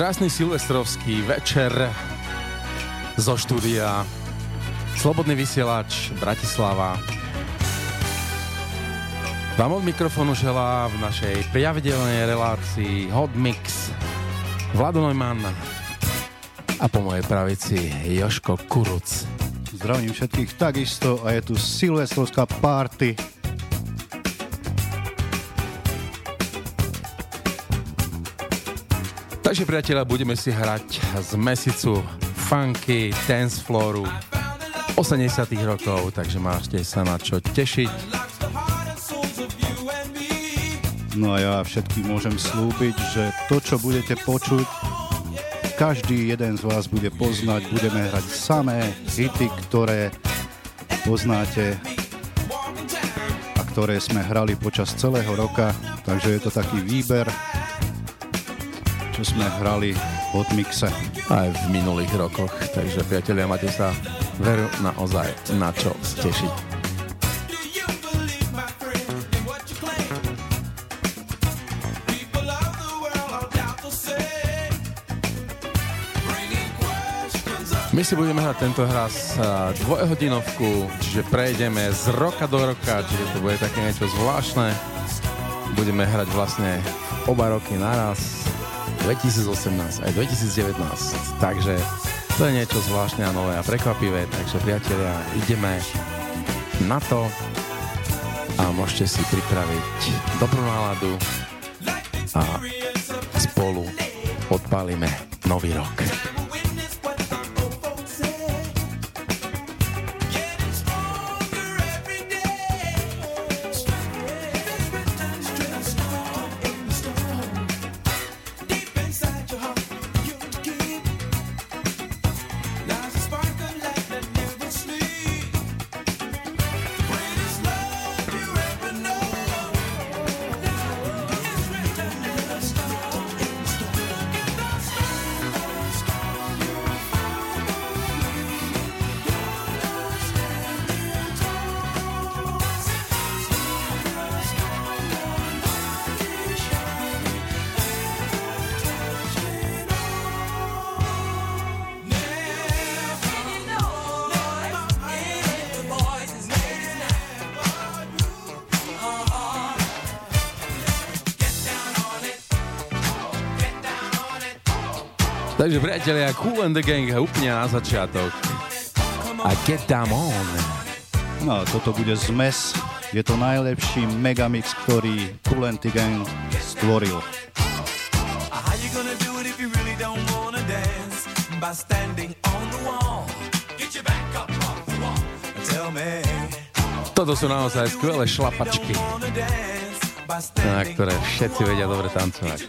Krásny silvestrovský večer zo štúdia Slobodný vysielač Bratislava. Vám od mikrofónu želá v našej pravidelnej relácii Hot Mix Vlado Neumann a po mojej pravici Joško Kuruc. Zdravím všetkých takisto a je tu silvestrovská party Takže priatelia, budeme si hrať z mesicu funky, dance flooru 80 rokov, takže máte sa na čo tešiť. No a ja všetkým môžem slúbiť, že to, čo budete počuť, každý jeden z vás bude poznať, budeme hrať samé hity, ktoré poznáte a ktoré sme hrali počas celého roka, takže je to taký výber čo sme hrali v mixe. Aj v minulých rokoch, takže priatelia, máte sa veru naozaj na čo tešiť. My si budeme hrať tento hras dvojhodinovku, čiže prejdeme z roka do roka, čiže to bude také niečo zvláštne. Budeme hrať vlastne oba roky naraz, 2018 aj 2019. Takže to je niečo zvláštne a nové a prekvapivé, takže priatelia, ideme na to a môžete si pripraviť dobrú náladu a spolu odpálime nový rok. Takže priatelia, Cool and the Gang úplne na začiatok. A Get Down On. No, toto bude zmes. Je to najlepší megamix, ktorý Cool and the Gang stvoril. Toto sú naozaj skvelé šlapačky, na ktoré všetci vedia dobre tancovať.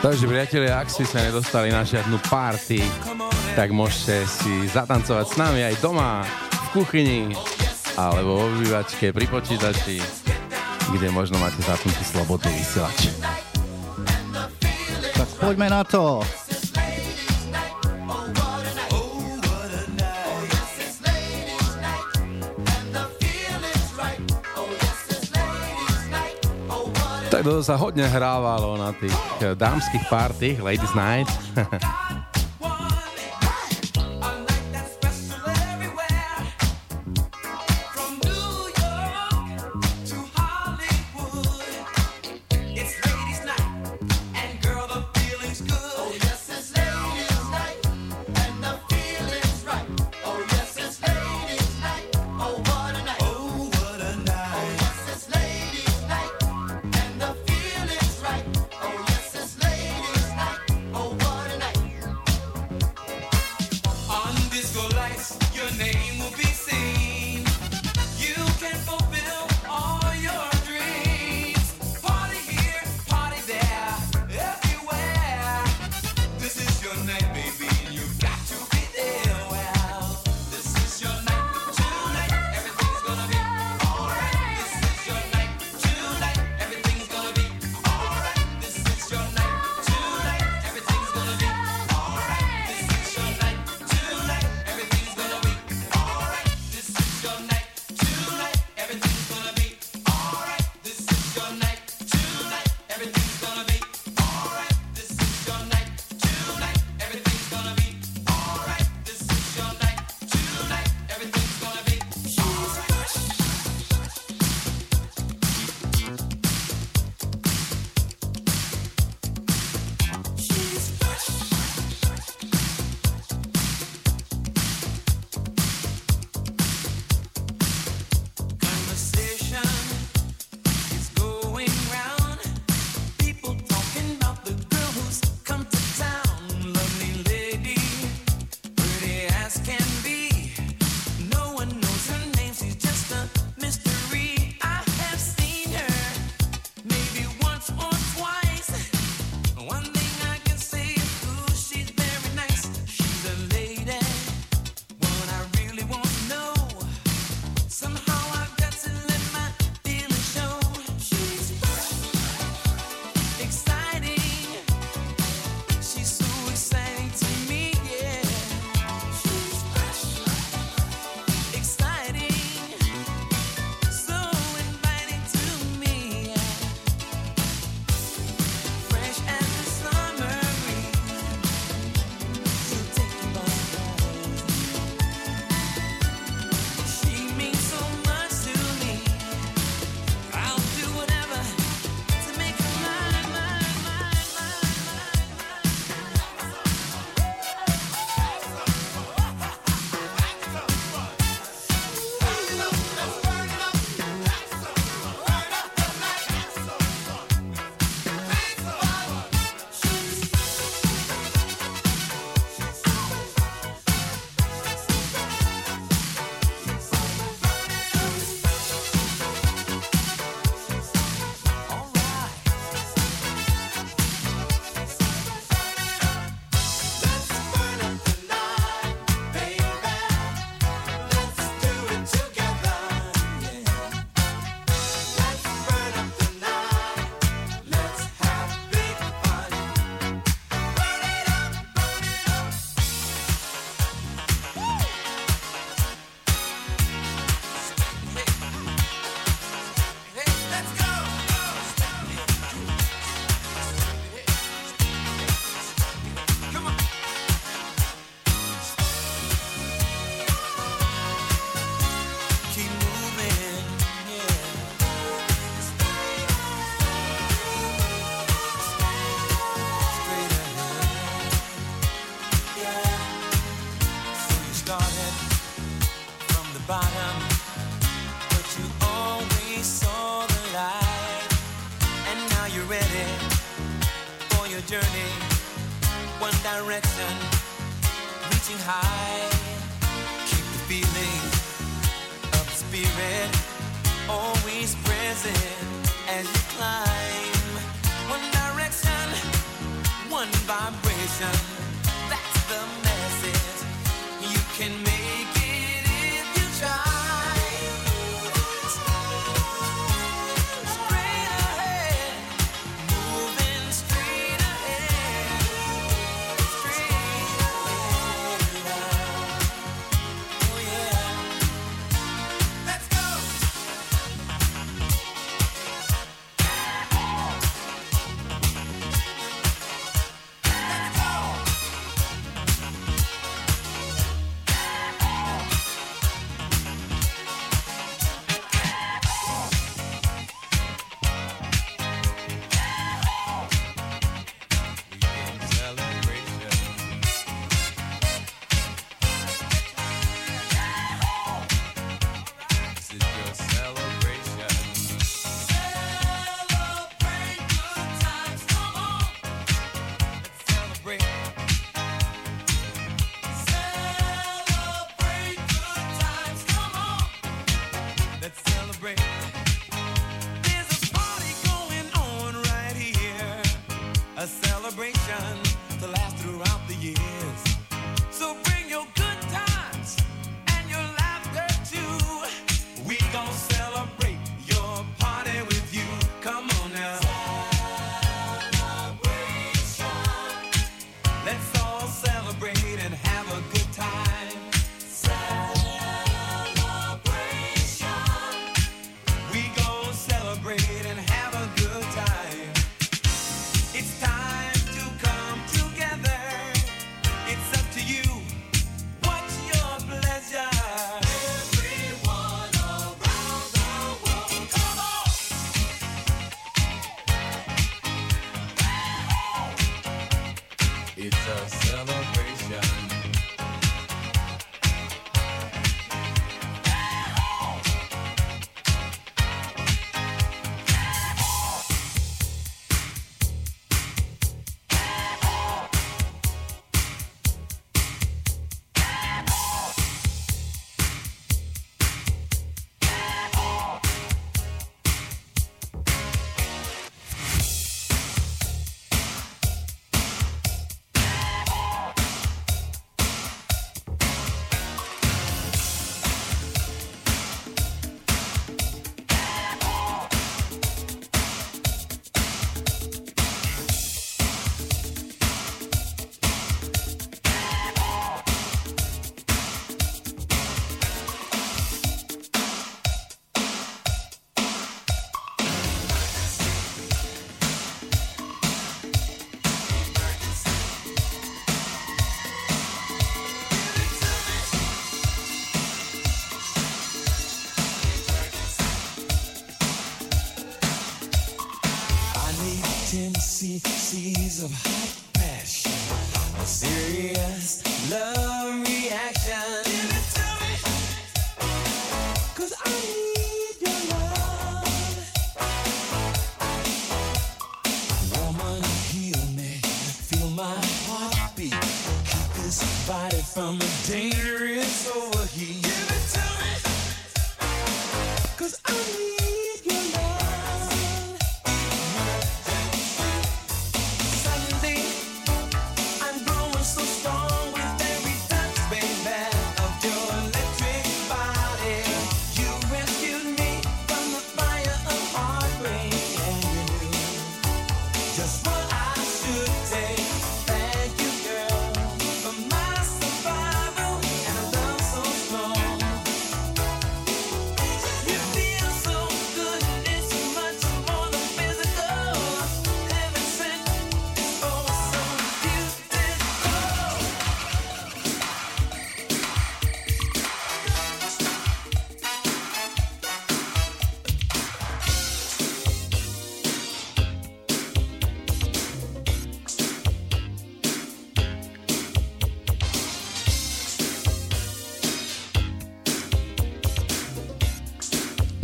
Takže priatelia, ak ste sa nedostali na žiadnu party, tak môžete si zatancovať s nami aj doma, v kuchyni, alebo vo obývačke, pri počítači, kde možno máte zapnutý slobodný vysielač. Tak poďme na to. Tak to sa hodne hrávalo na tých eh, dámskych pártych, Ladies Night.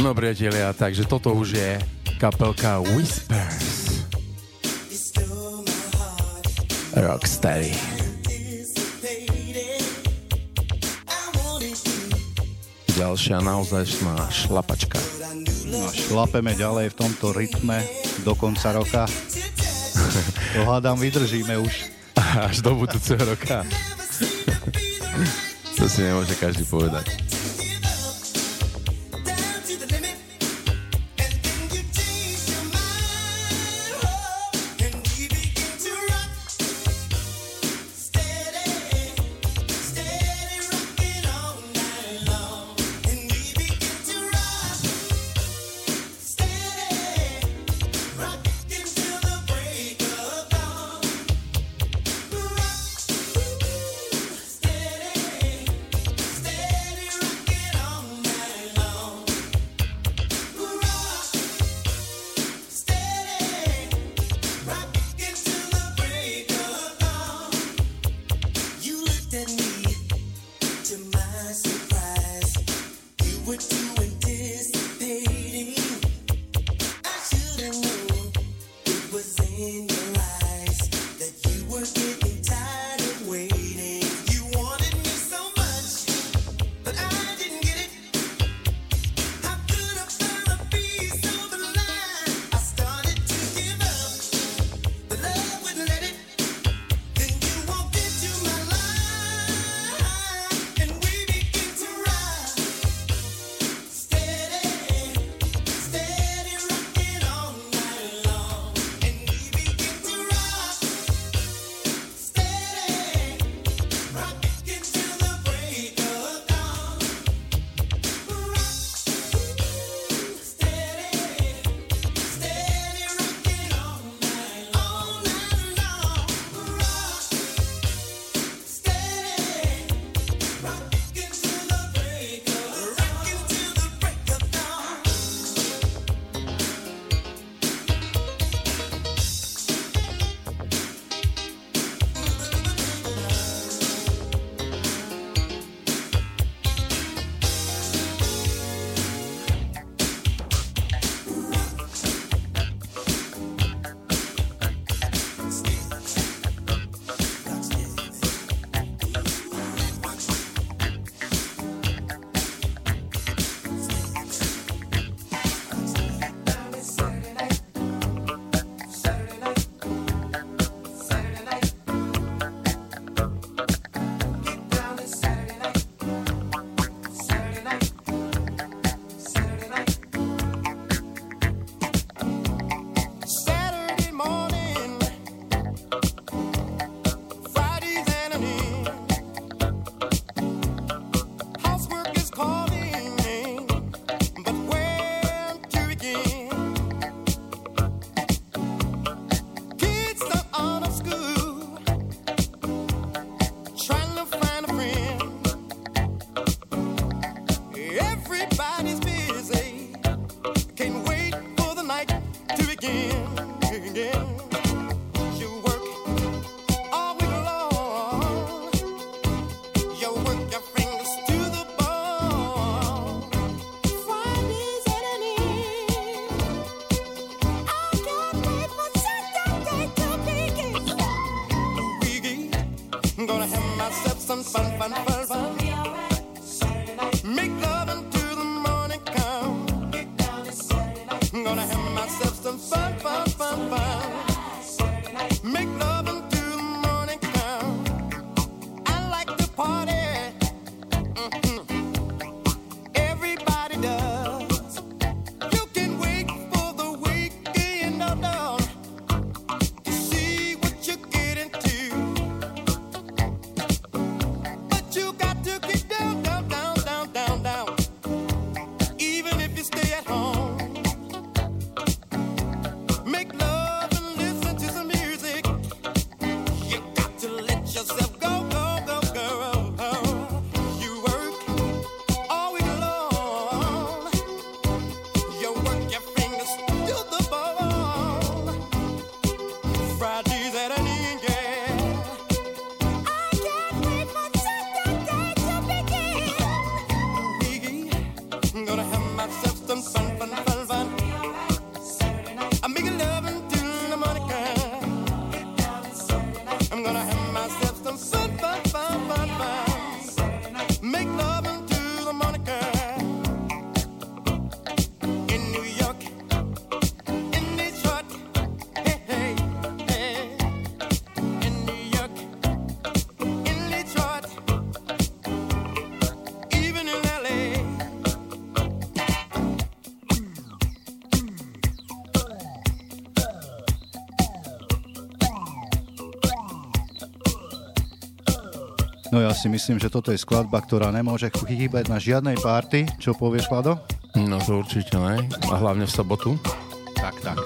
No priatelia, takže toto už je kapelka Whispers. Rocksteady. Ďalšia naozajšná šlapačka. No, šlapeme ďalej v tomto rytme do konca roka. To hádam, vydržíme už. Až do budúceho roka. to si nemôže každý povedať. Si myslím, že toto je skladba, ktorá nemôže chýbať na žiadnej party. Čo povieš, Vlado? No to určite ne. A hlavne v sobotu. Tak, tak.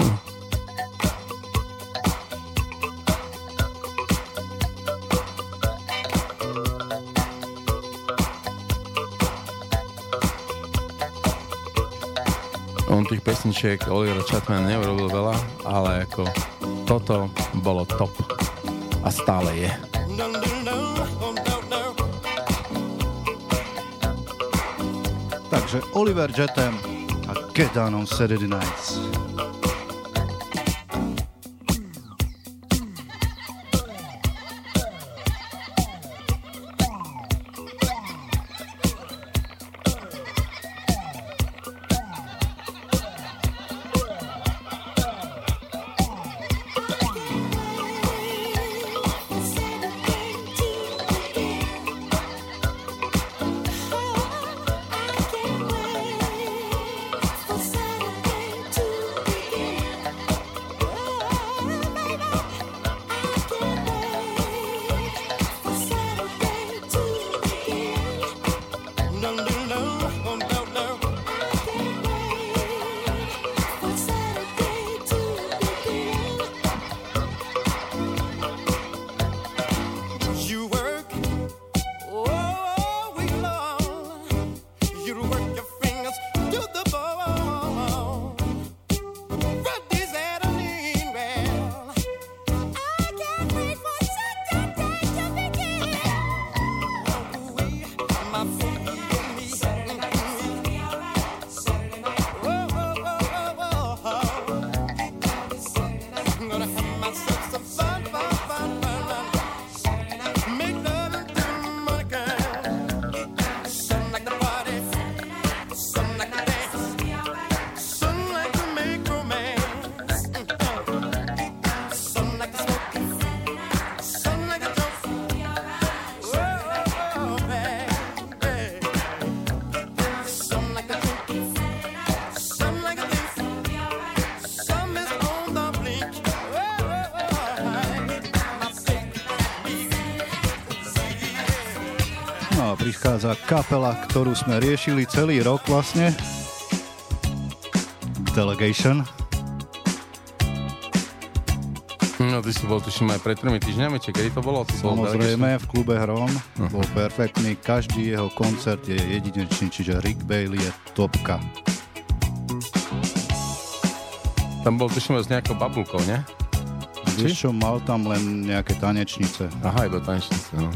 On tých pesničiek Oliver Chatman neurobil veľa, ale ako toto bolo top. A stále je. Takže Oliver Jetem a Get Down on Saturday Nights. Kapela, ktorú sme riešili celý rok vlastne. Delegation. No, ty si bol tuším aj pred tromi týždňami, či kedy to bolo? To Samozrejme, v klube Hrom uh-huh. bol perfektný, každý jeho koncert je jedinečný, čiže Rick Bailey je topka. Tam bol tuším s nejakou babulkou, ne? Vieš čo, mal tam len nejaké tanečnice. Aha, iba tanečnice, no.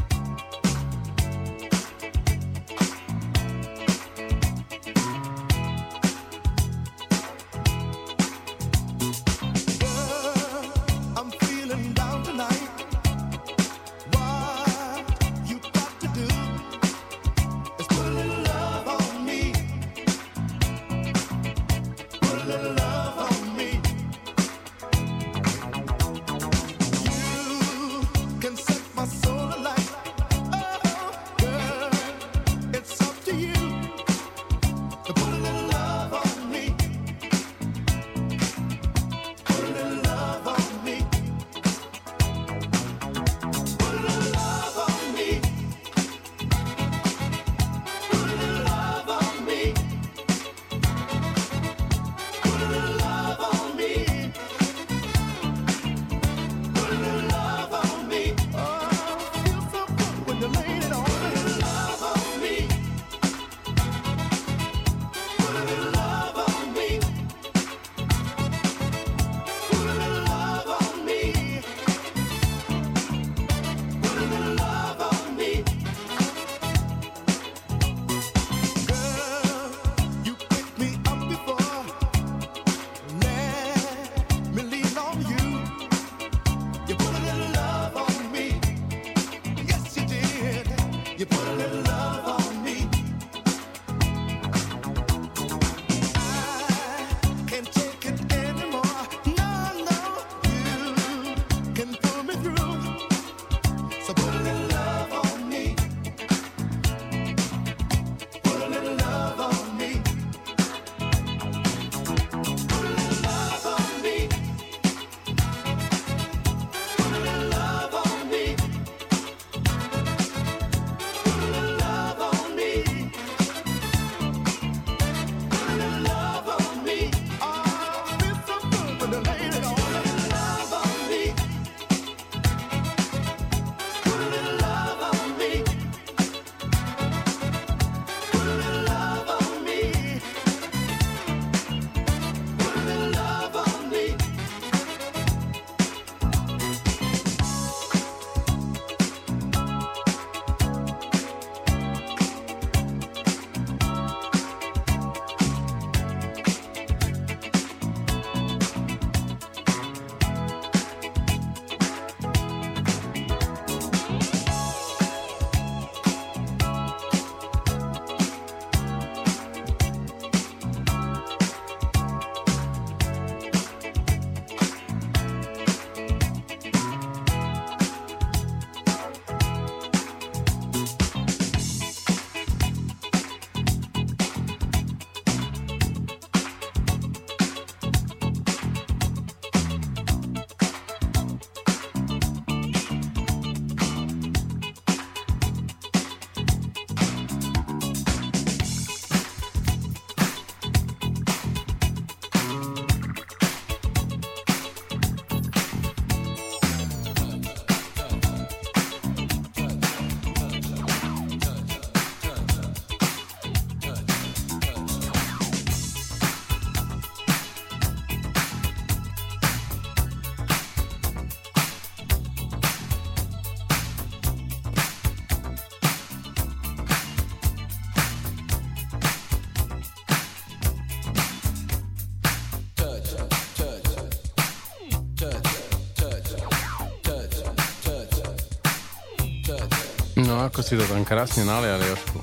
Si to tam krásne naliali, Jožku.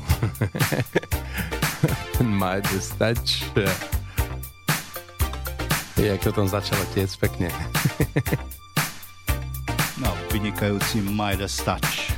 Majte stač. Jak to tam začalo tiec pekne. no, vynikajúci Majda Stač.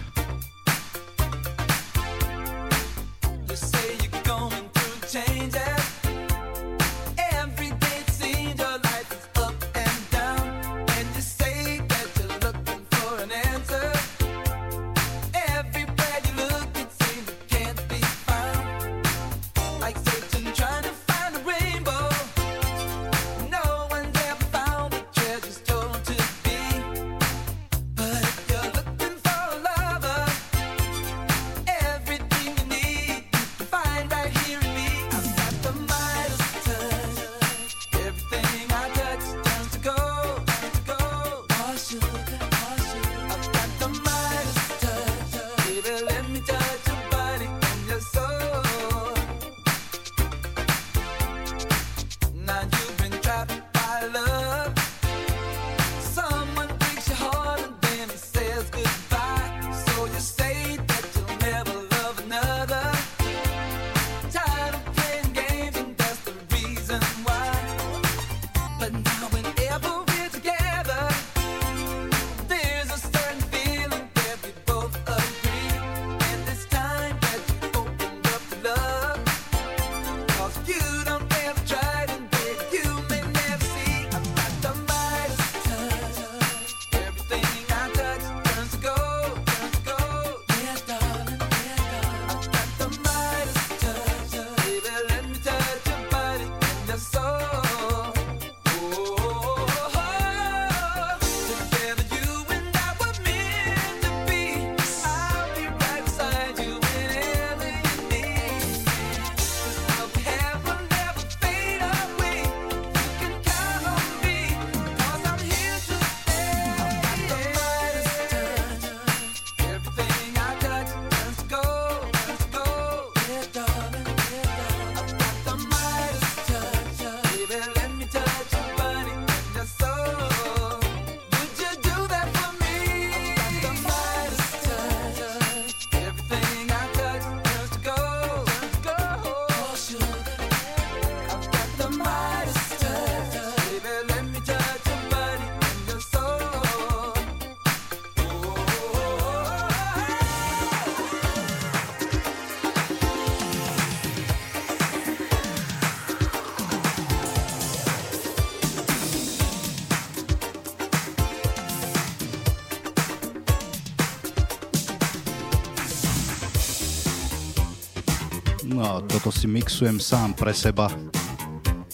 Toto si mixujem sám pre seba,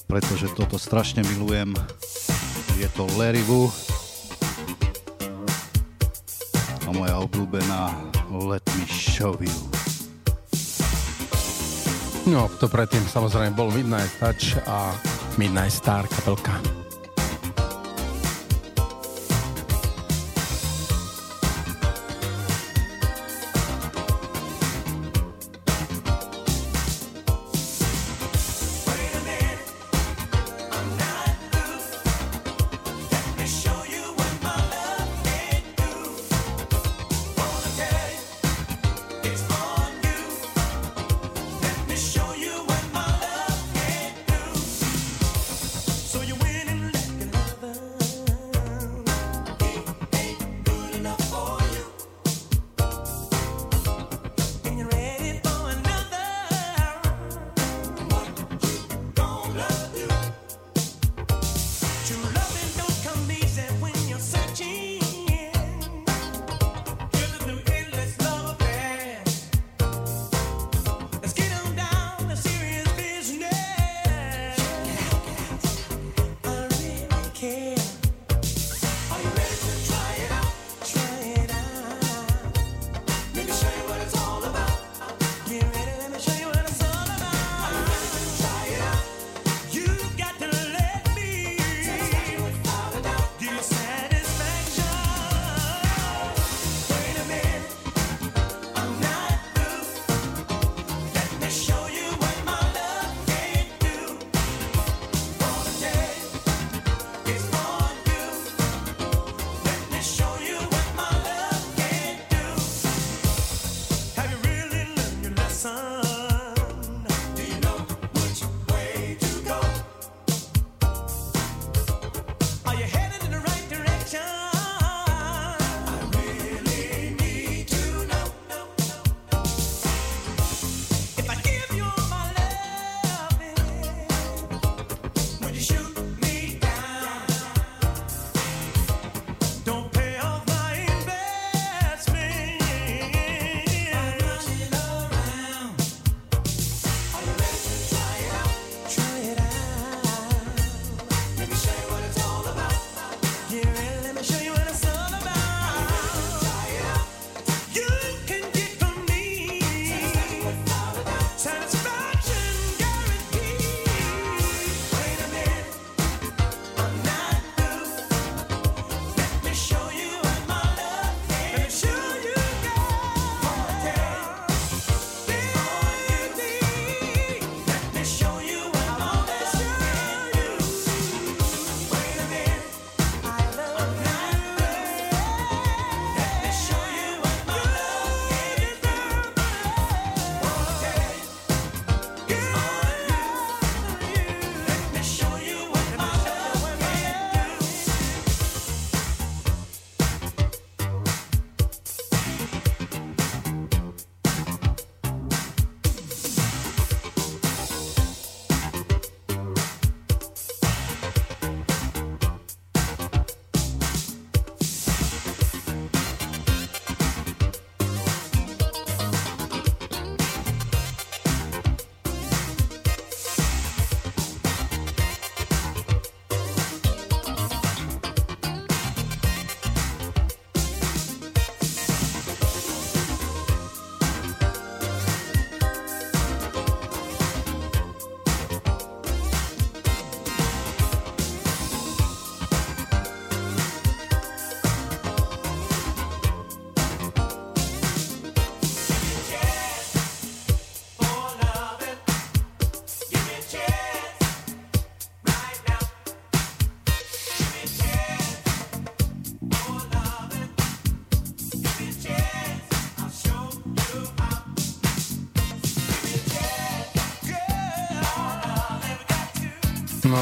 pretože toto strašne milujem. Je to Larry Wu a moja obľúbená Let Me Show You. No, to predtým samozrejme bol Midnight Touch a Midnight Star kapelka.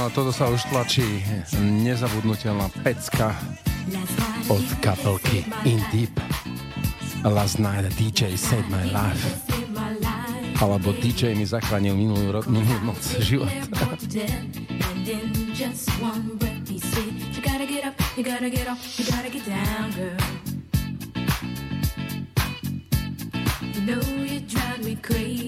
toto sa už tlačí nezabudnutelná pecka od kapelky In Deep. Last night a DJ saved my life. Alebo DJ mi zachránil minulú, ro- minulú noc život. You know you drive me crazy.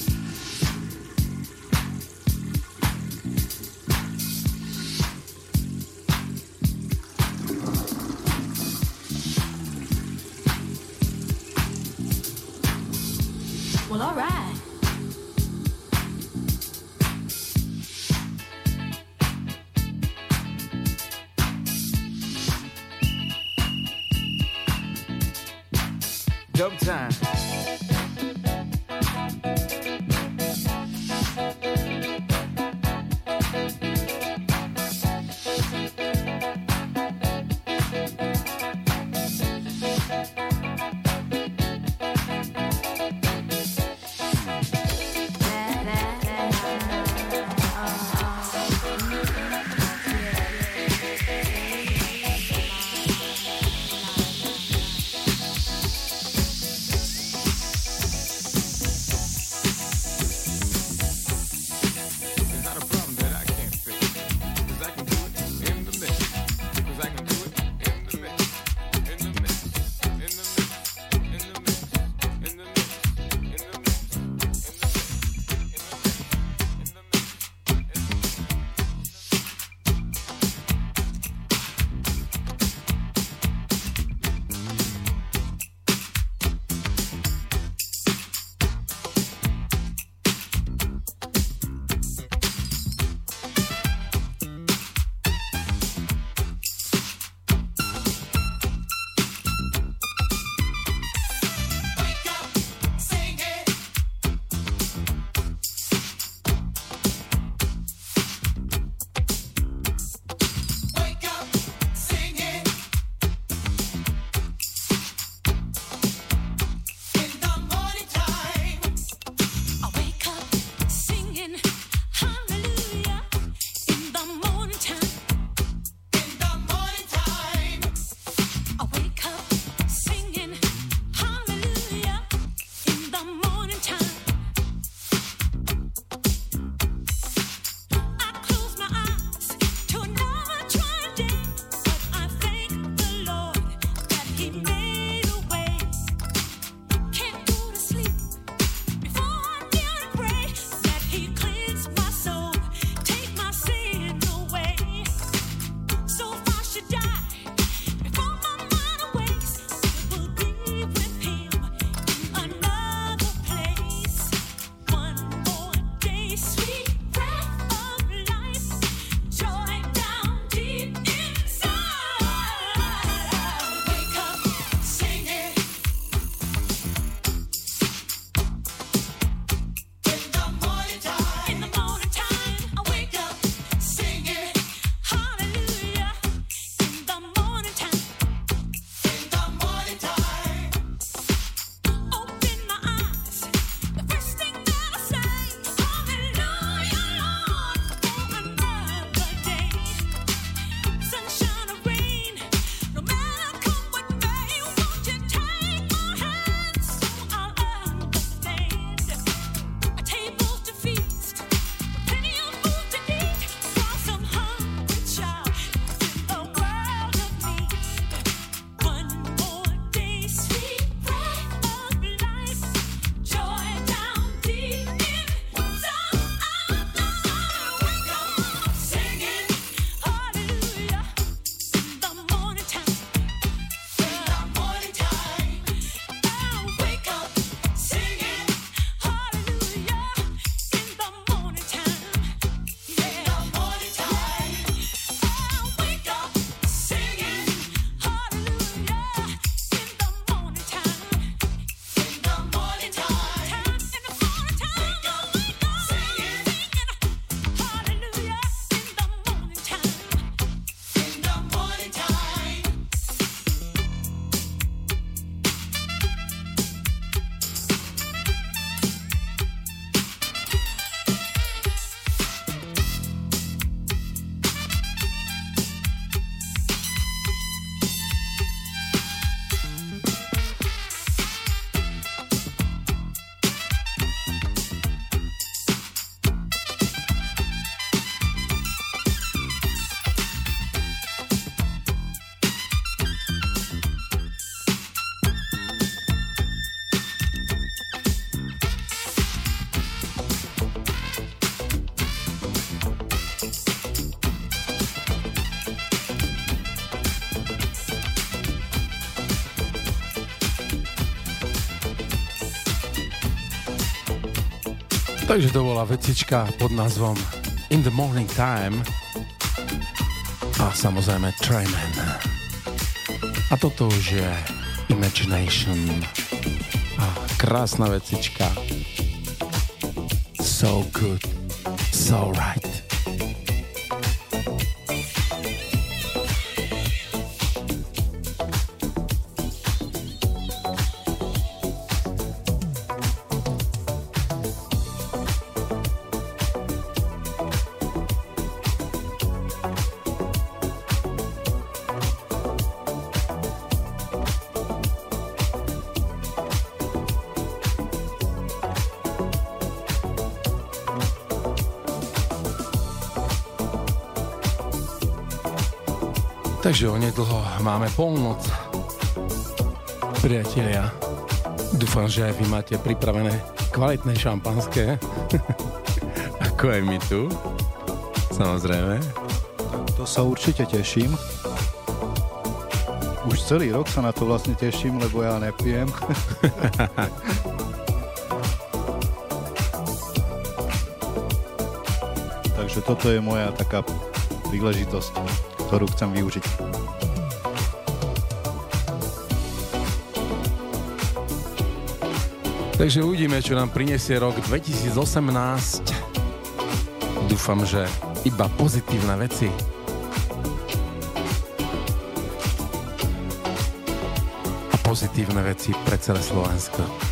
Takže to bola vecička pod názvom In the Morning Time a samozrejme Trayman. A toto už je Imagination a krásna vecička So good, so right. Takže onedlho máme polnoc. Priatelia, dúfam, že aj vy máte pripravené kvalitné šampanské. Ako aj my tu. Samozrejme. To sa určite teším. Už celý rok sa na to vlastne teším, lebo ja nepijem. Takže toto je moja taká príležitosť ktorú chcem využiť. Takže uvidíme, čo nám prinesie rok 2018. Dúfam, že iba pozitívne veci. A pozitívne veci pre celé Slovensko.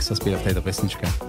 Správne, ak sa spieva v tejto pesničke.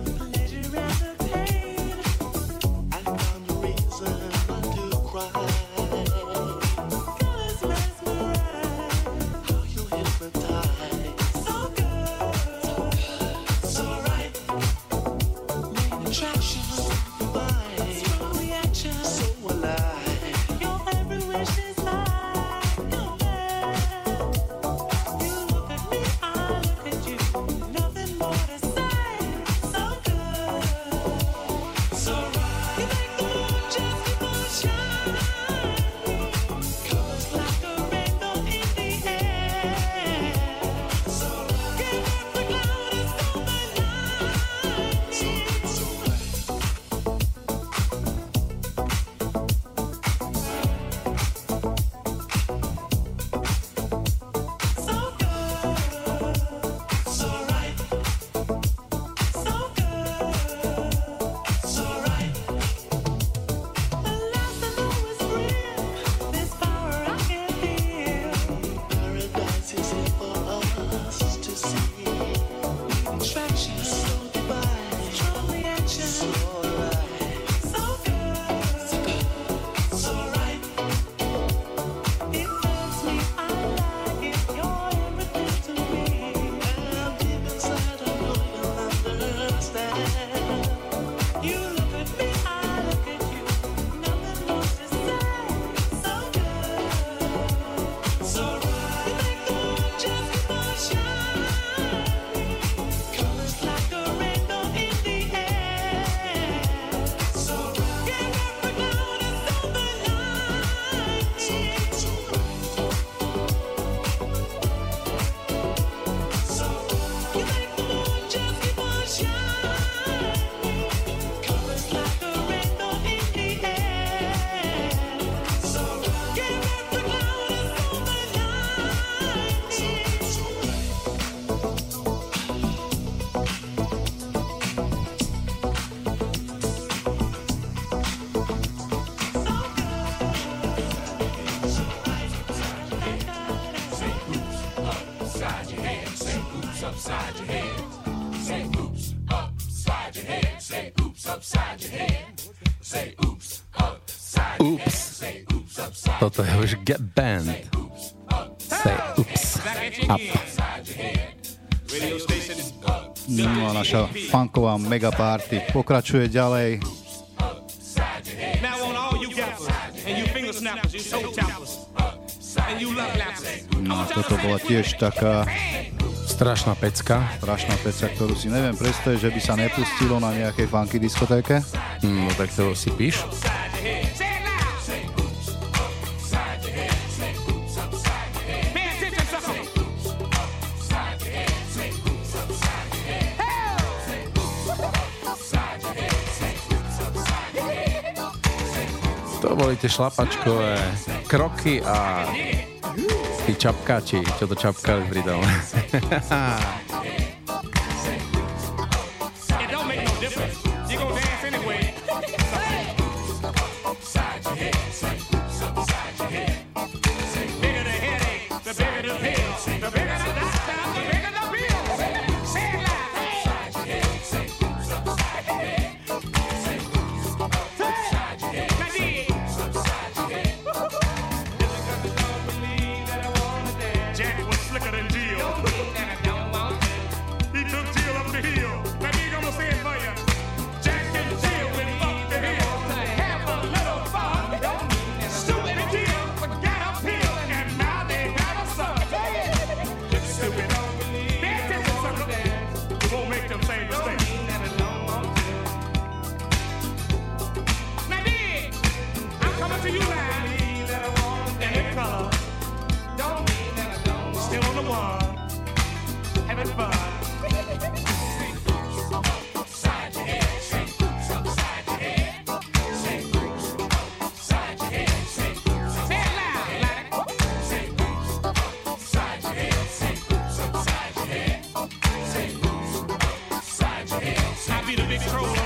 Toto je už Get Band. Say oops up. No a naša funková mega party, pokračuje ďalej. No a toto bola tiež taká Strašná pecka. Strašná pecka, ktorú si neviem predstaviť, že by sa nepustilo na nejakej funky diskotéke. Hm, no tak to si píš. tie šlapačkové kroky a tí čapkáči, čo to čapkári pridal. be the big crow.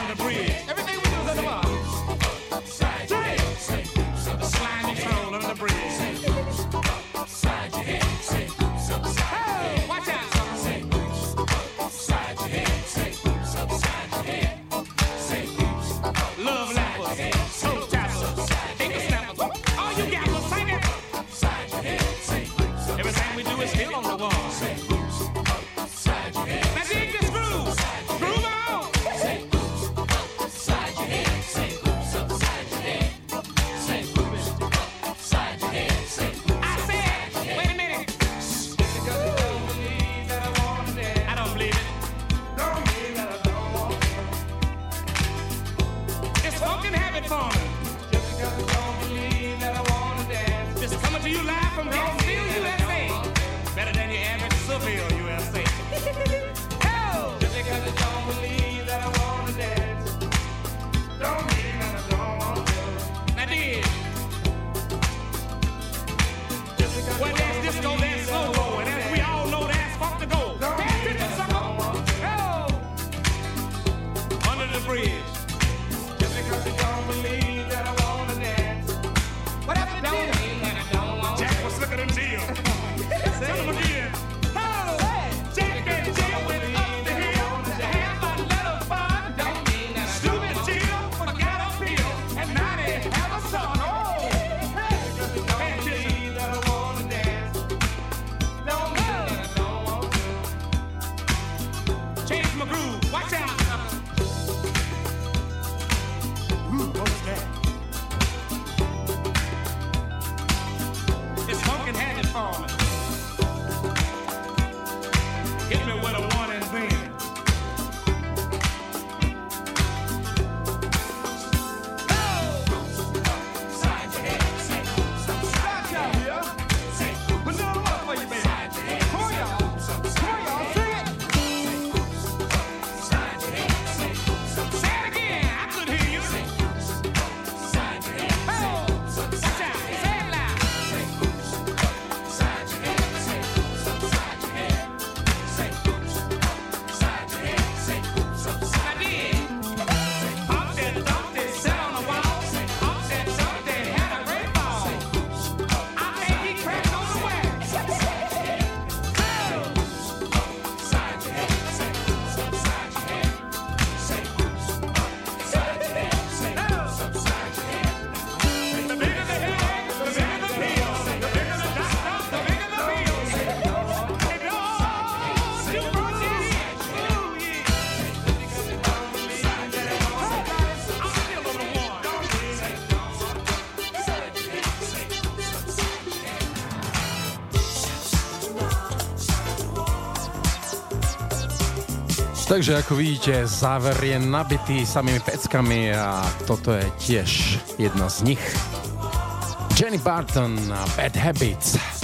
Takže ako vidíte, záver je nabitý samými peckami a toto je tiež jedna z nich. Jenny Barton Bad Habits.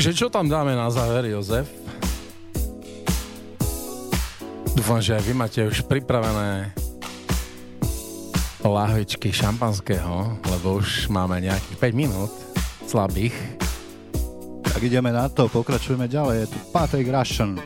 Takže čo tam dáme na záver, Jozef? Dúfam, že aj vy máte už pripravené láhvičky šampanského, lebo už máme nejakých 5 minút slabých. Tak ideme na to, pokračujeme ďalej. Je tu Patrick Russian.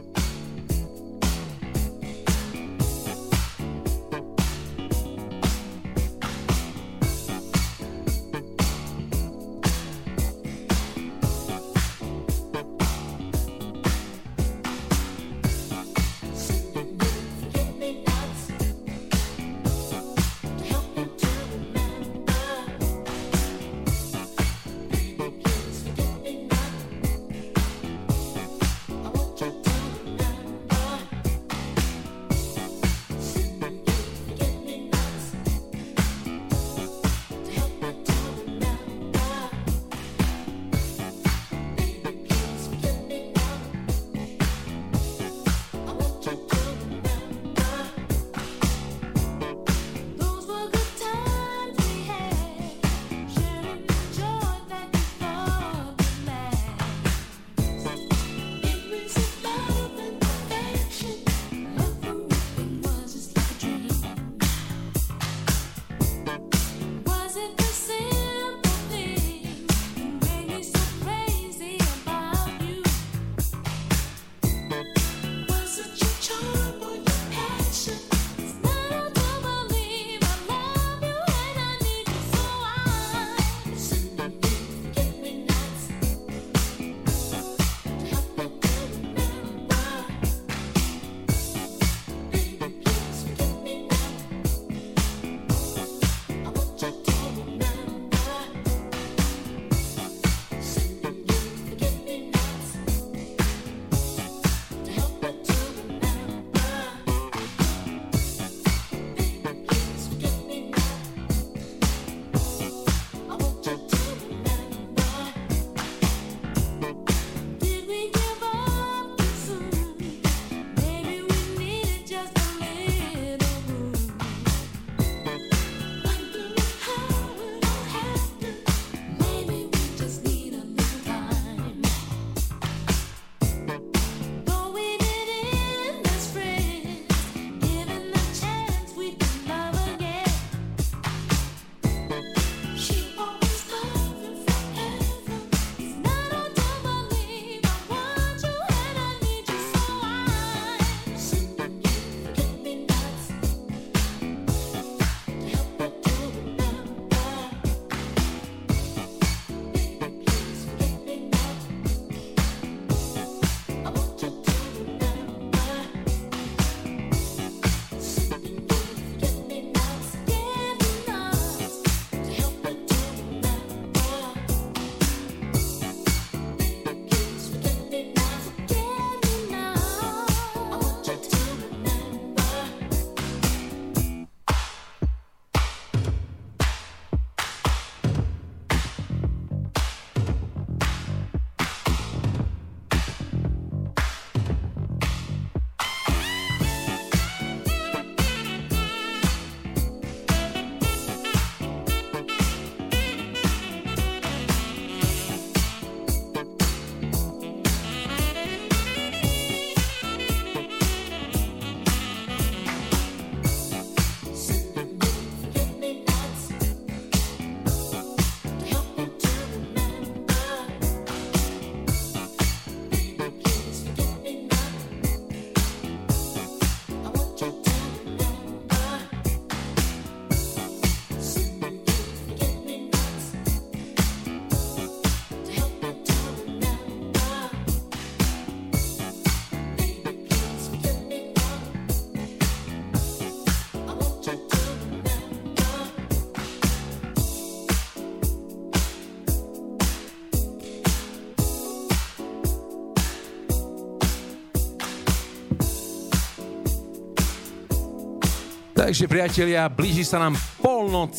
Takže priatelia, blíži sa nám polnoc.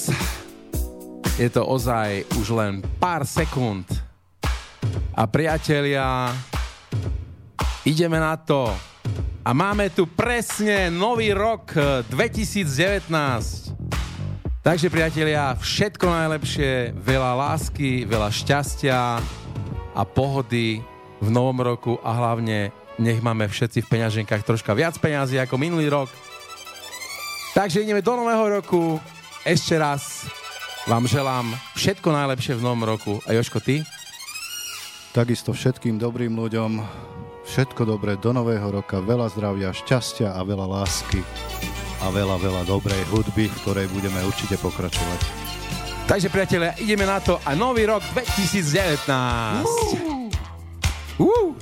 Je to ozaj už len pár sekúnd. A priatelia, ideme na to. A máme tu presne nový rok 2019. Takže priatelia, všetko najlepšie, veľa lásky, veľa šťastia a pohody v novom roku a hlavne nech máme všetci v peňaženkách troška viac peňazí ako minulý rok. Takže ideme do nového roku. Ešte raz vám želám všetko najlepšie v novom roku. A Joško, ty? Takisto všetkým dobrým ľuďom všetko dobré do nového roka, veľa zdravia, šťastia a veľa lásky a veľa, veľa dobrej hudby, v ktorej budeme určite pokračovať. Takže priatelia, ideme na to a nový rok 2019. Uh. Uh.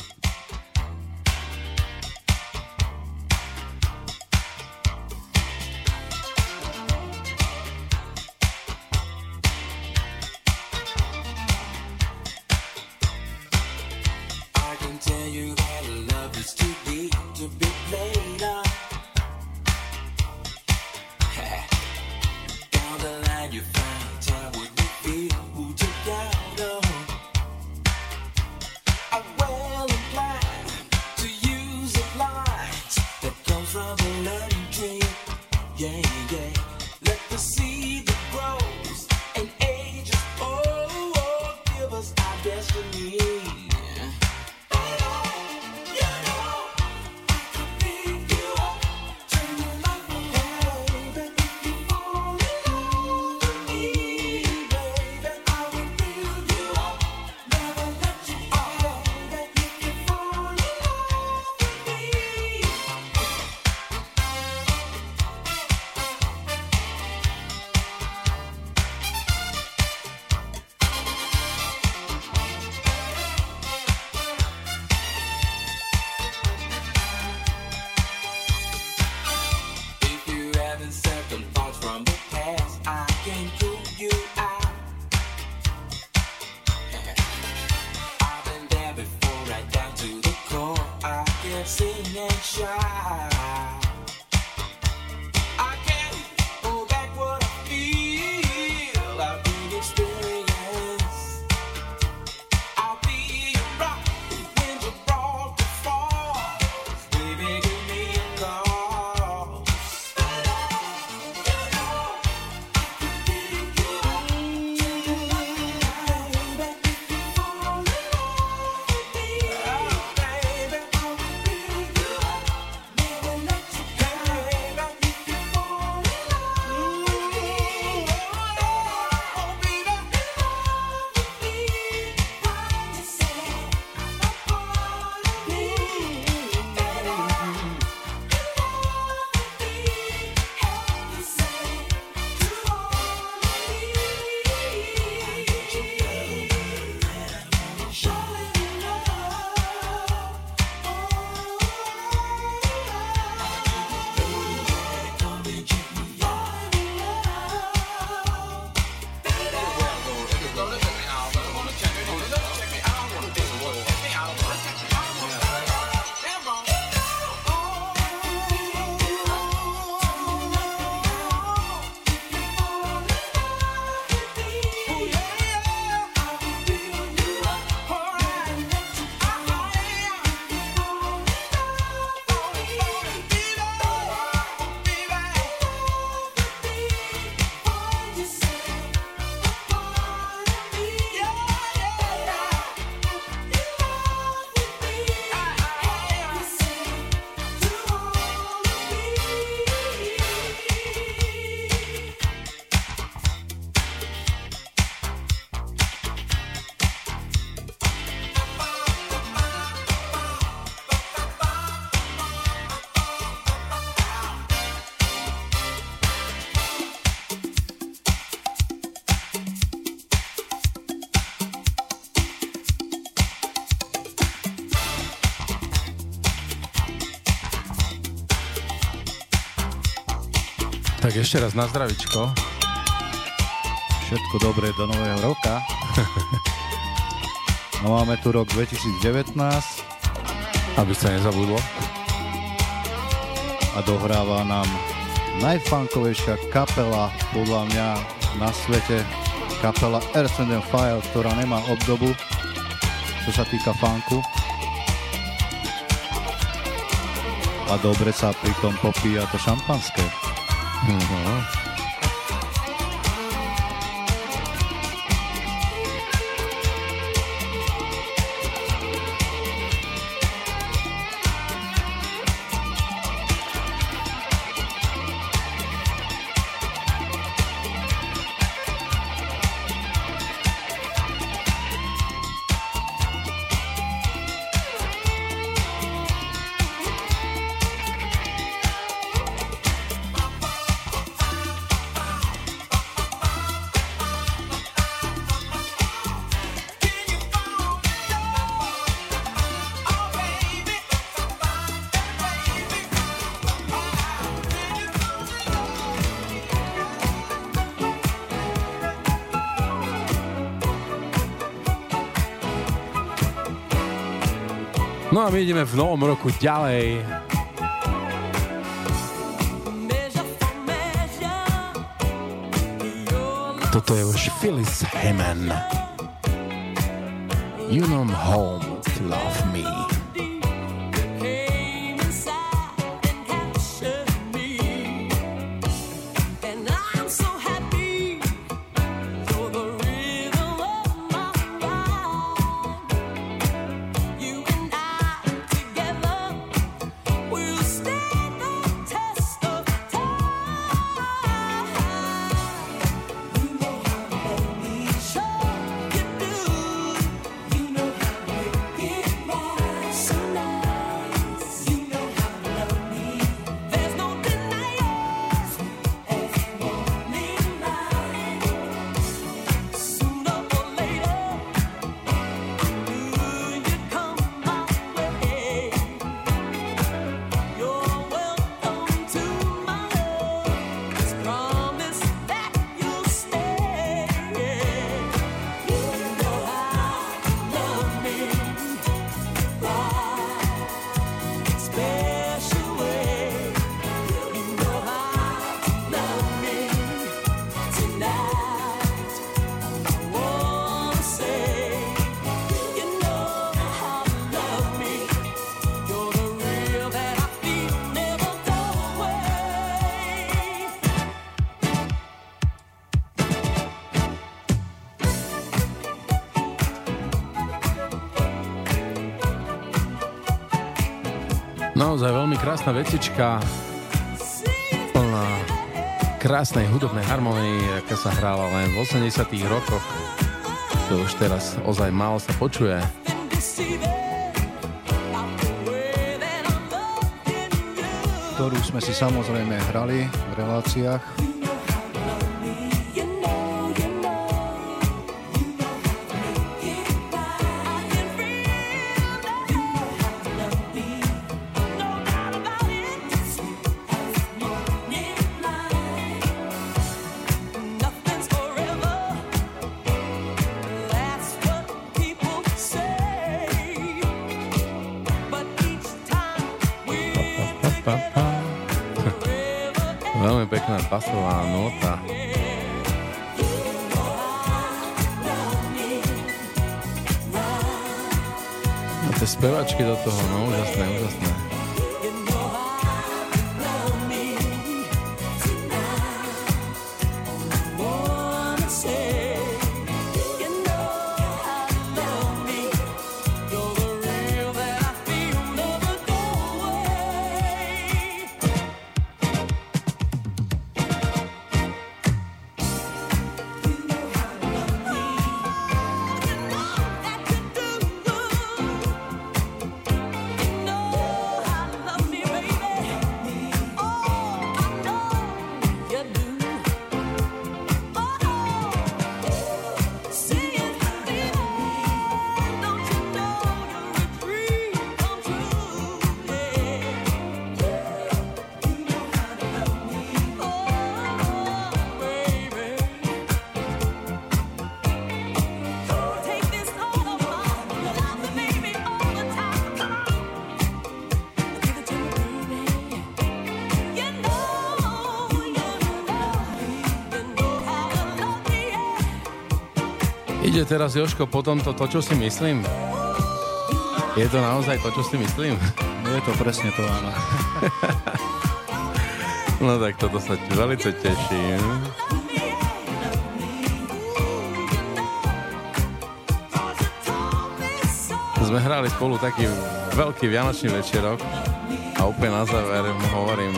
Ešte raz na zdravičko. Všetko dobré do nového roka. No máme tu rok 2019 Aby sa nezabudlo. a dohráva nám najfunkovejšia kapela podľa mňa na svete. Kapela Earth and Fire, ktorá nemá obdobu, čo sa týka funku. A dobre sa pritom popíja to šampanské. Mm-hmm. Ideme v novom roku ďalej. Toto je už Phyllis Hammond. You know I'm home to love me. Krásna vecička, plná krásnej hudobnej harmonii, aká sa hrála len v 80 rokoch. To už teraz ozaj málo sa počuje. ktorú sme si samozrejme hrali v reláciách. Spevačky do toho, no úžasné, úžasné. Teraz Joško po tomto to, čo si myslím? Je to naozaj to, čo si myslím? Je to presne to, áno. No tak toto sa veľmi teším. Sme hrali spolu taký veľký vianočný večerok a úplne na záver mu hovorím,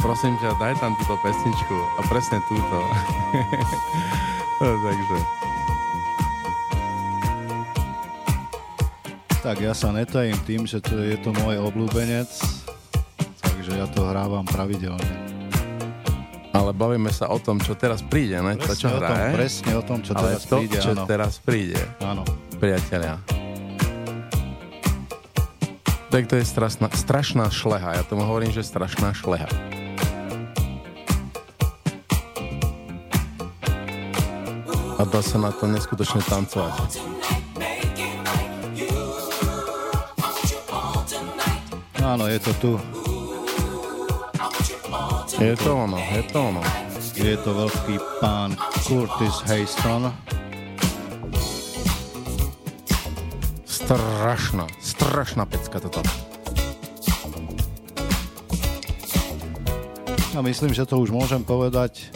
prosím ťa, daj tam túto pesničku a presne túto. no, takže... Tak ja sa netajím tým, že to je to môj obľúbenec, takže ja to hrávam pravidelne. Ale bavíme sa o tom, čo teraz príde, ne? to, čo o tom, hraje. presne o tom, čo ale teraz to, príde, čo áno. teraz príde, áno. priatelia. Tak to je strašná, strašná šleha. Ja tomu hovorím, že strašná šleha. A dá sa na to neskutočne tancovať. Áno, je to tu. Je to ono, je to ono. Je to veľký pán Curtis Hayston. Strašná, strašná pecka toto. A myslím, že to už môžem povedať.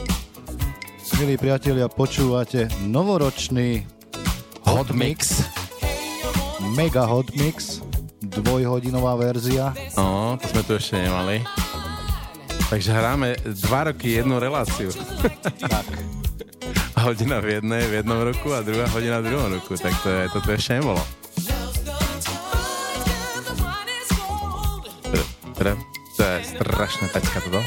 Milí priatelia, počúvate novoročný Hot mix. Mega Hot Mix, dvojhodinová verzia. No, to sme tu ešte nemali. Takže hráme dva roky jednu reláciu. Tak. Hodina v jednej, v jednom roku a druhá hodina v druhom roku. Tak to, je, to tu ešte nebolo. To je strašná pecka toto.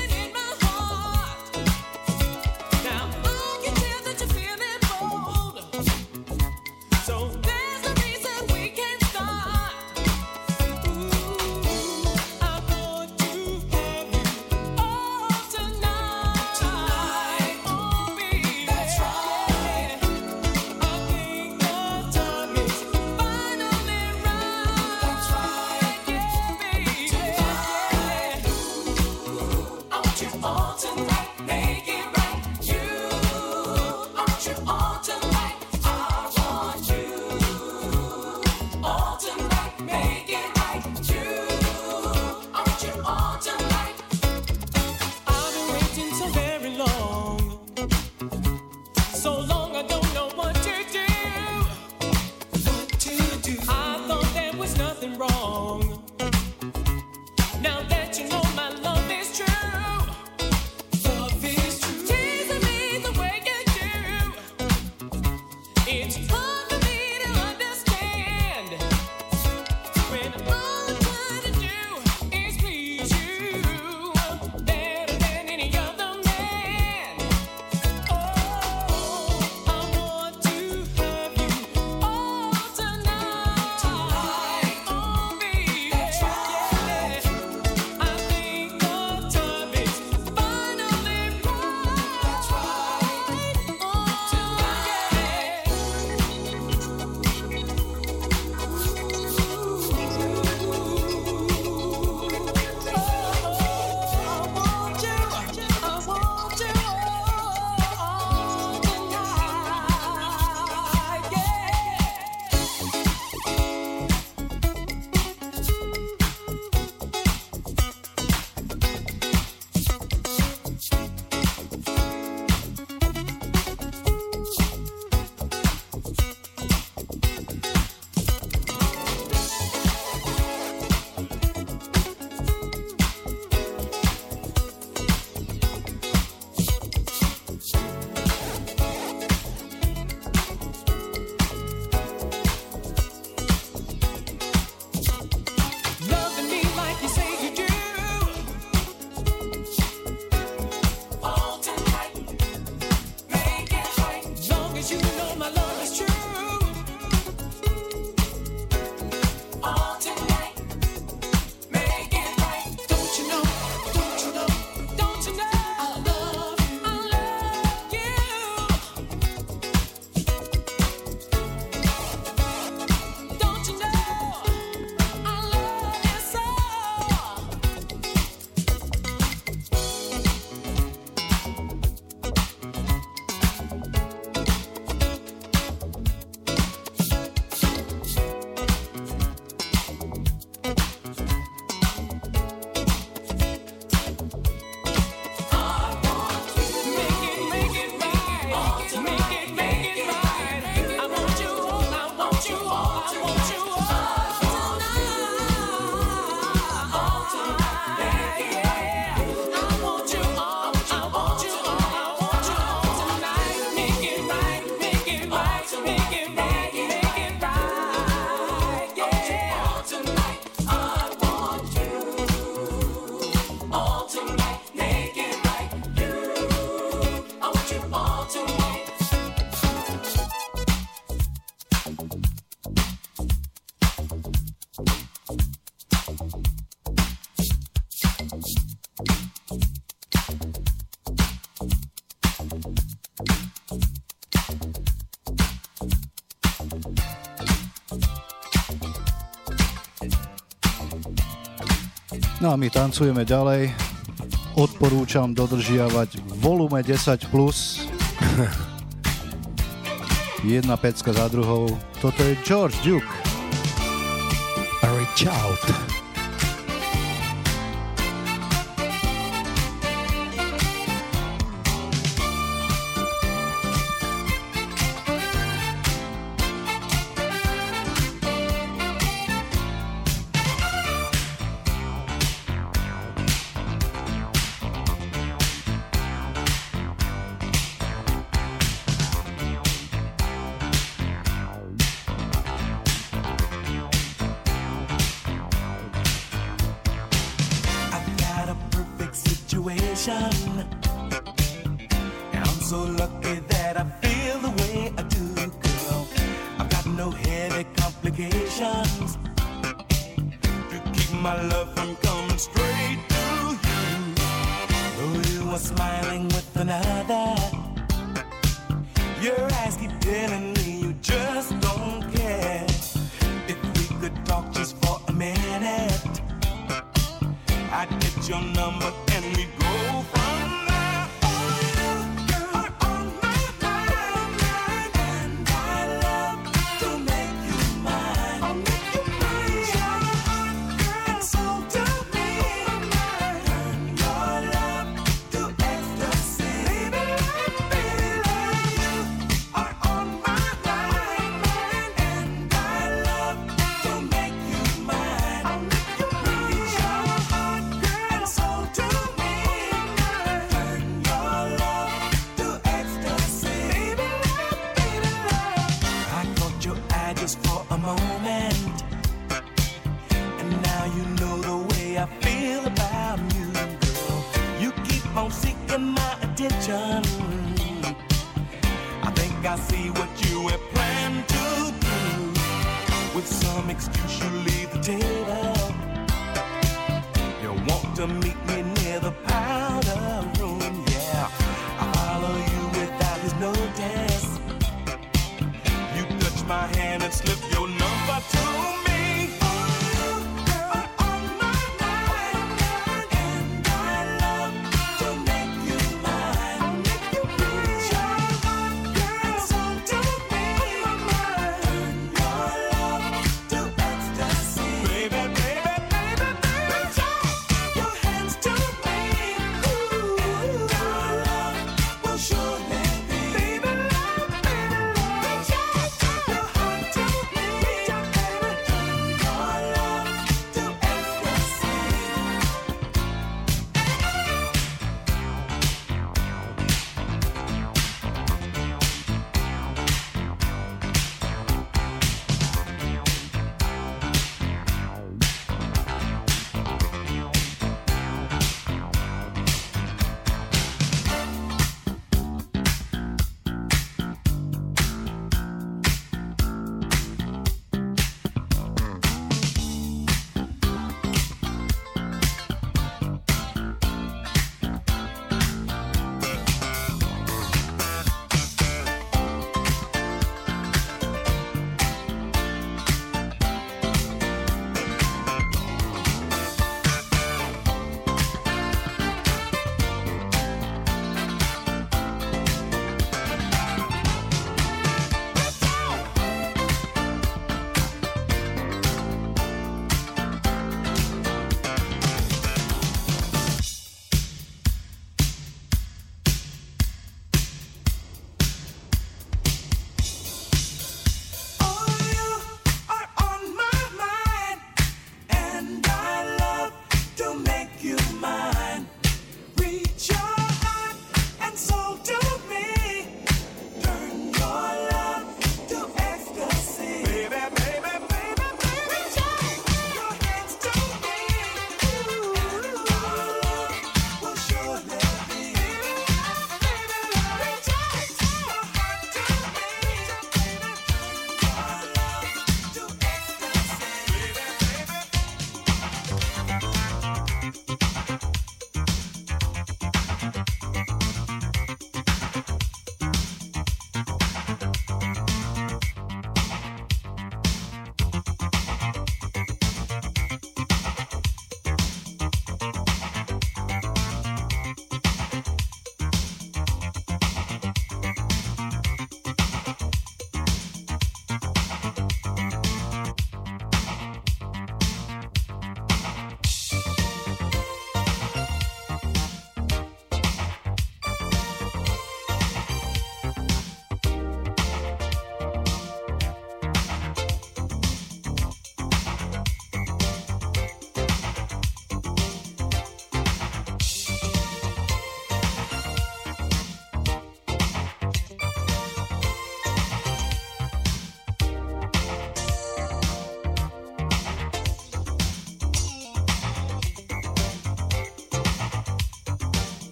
My tancujeme ďalej. Odporúčam dodržiavať volume 10+. Plus. Jedna pecka za druhou. Toto je George Duke. Reach out.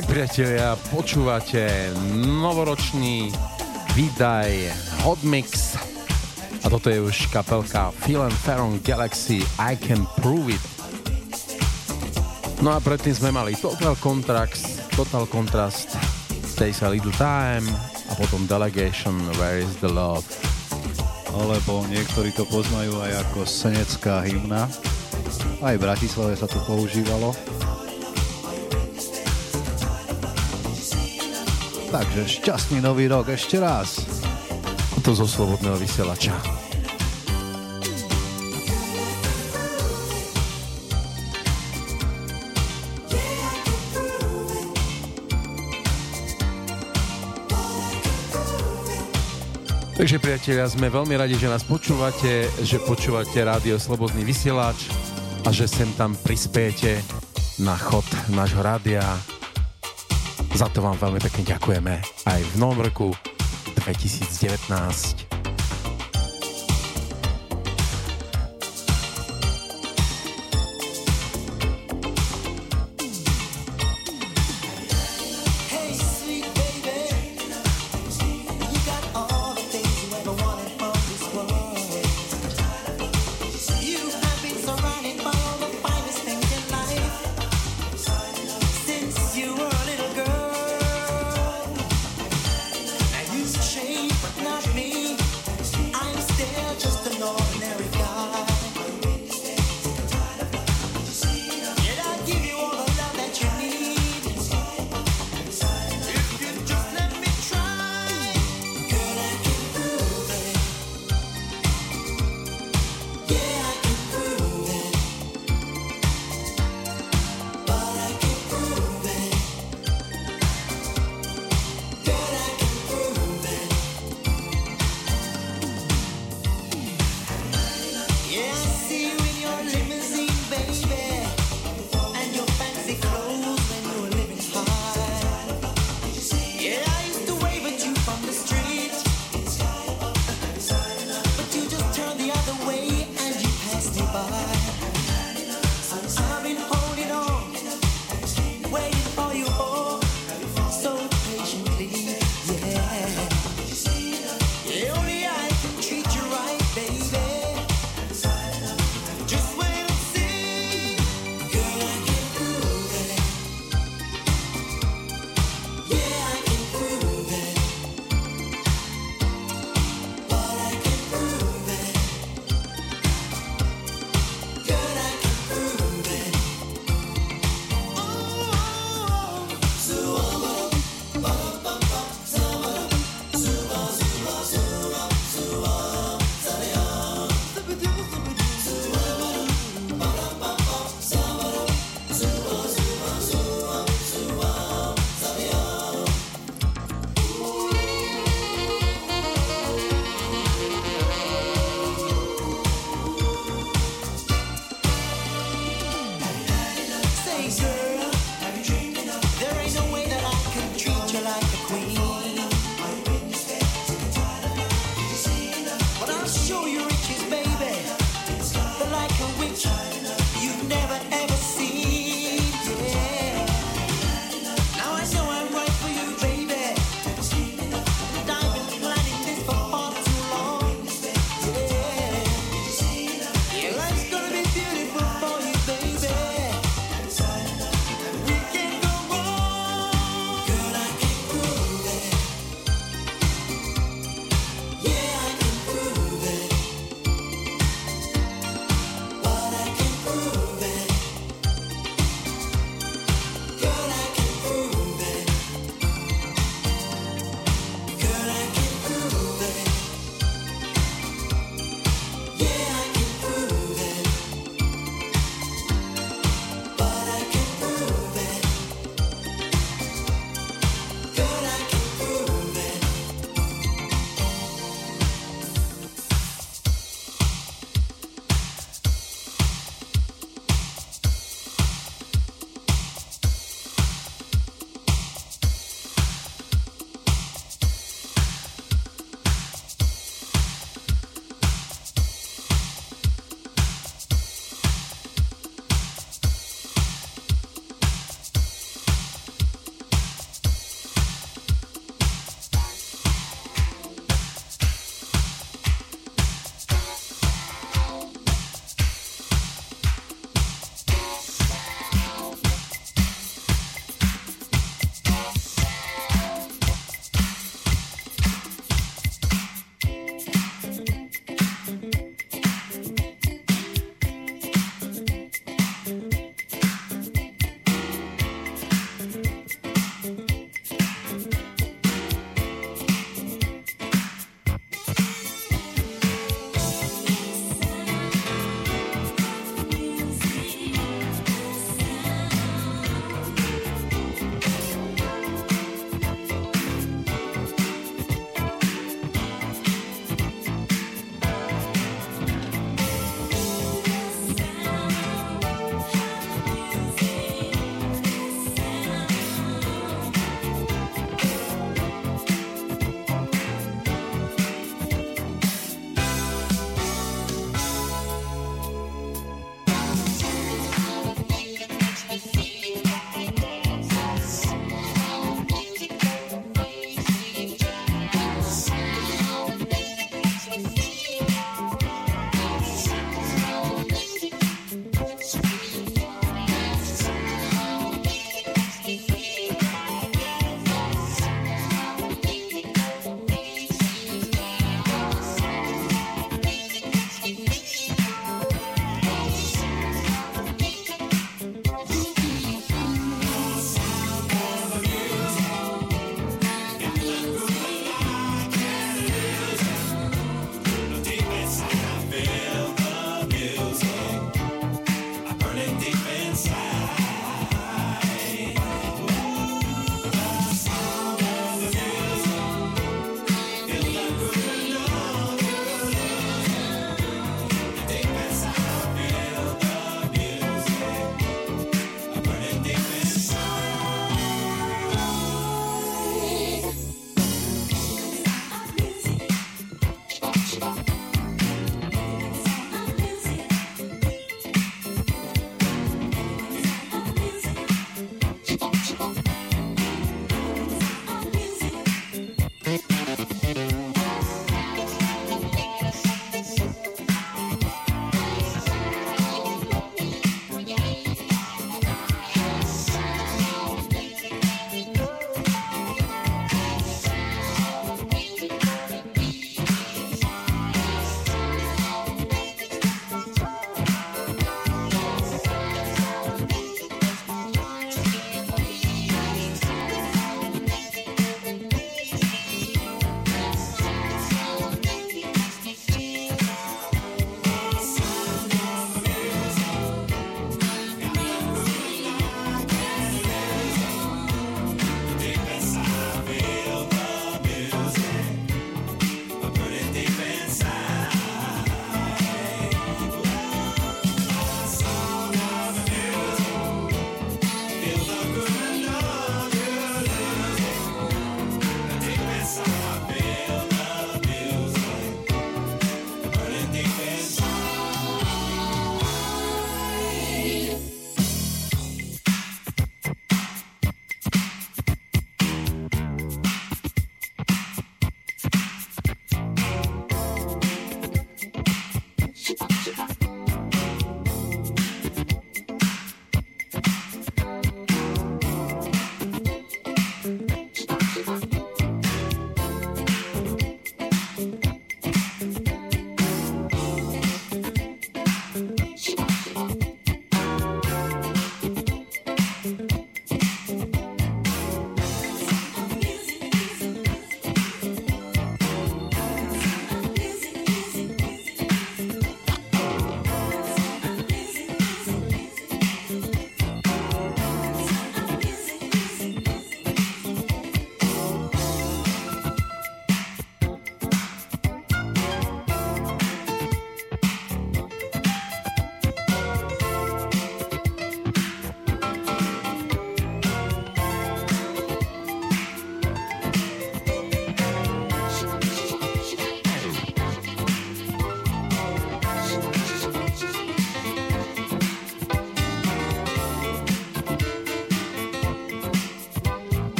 Tak priatelia, počúvate novoročný výdaj Hot Mix a toto je už kapelka Phil and Ferron Galaxy I Can Prove It. No a predtým sme mali Total Contrast, Total Contrast, Takes a Little Time a potom Delegation Where is the Love. Alebo niektorí to poznajú aj ako senecká hymna. Aj v Bratislave sa to používalo. Takže šťastný nový rok ešte raz. A to zo slobodného vysielača. Takže priatelia, sme veľmi radi, že nás počúvate, že počúvate rádio Slobodný vysielač a že sem tam prispiete na chod nášho rádia. Za to vám veľmi pekne ďakujeme aj v novom roku 2019.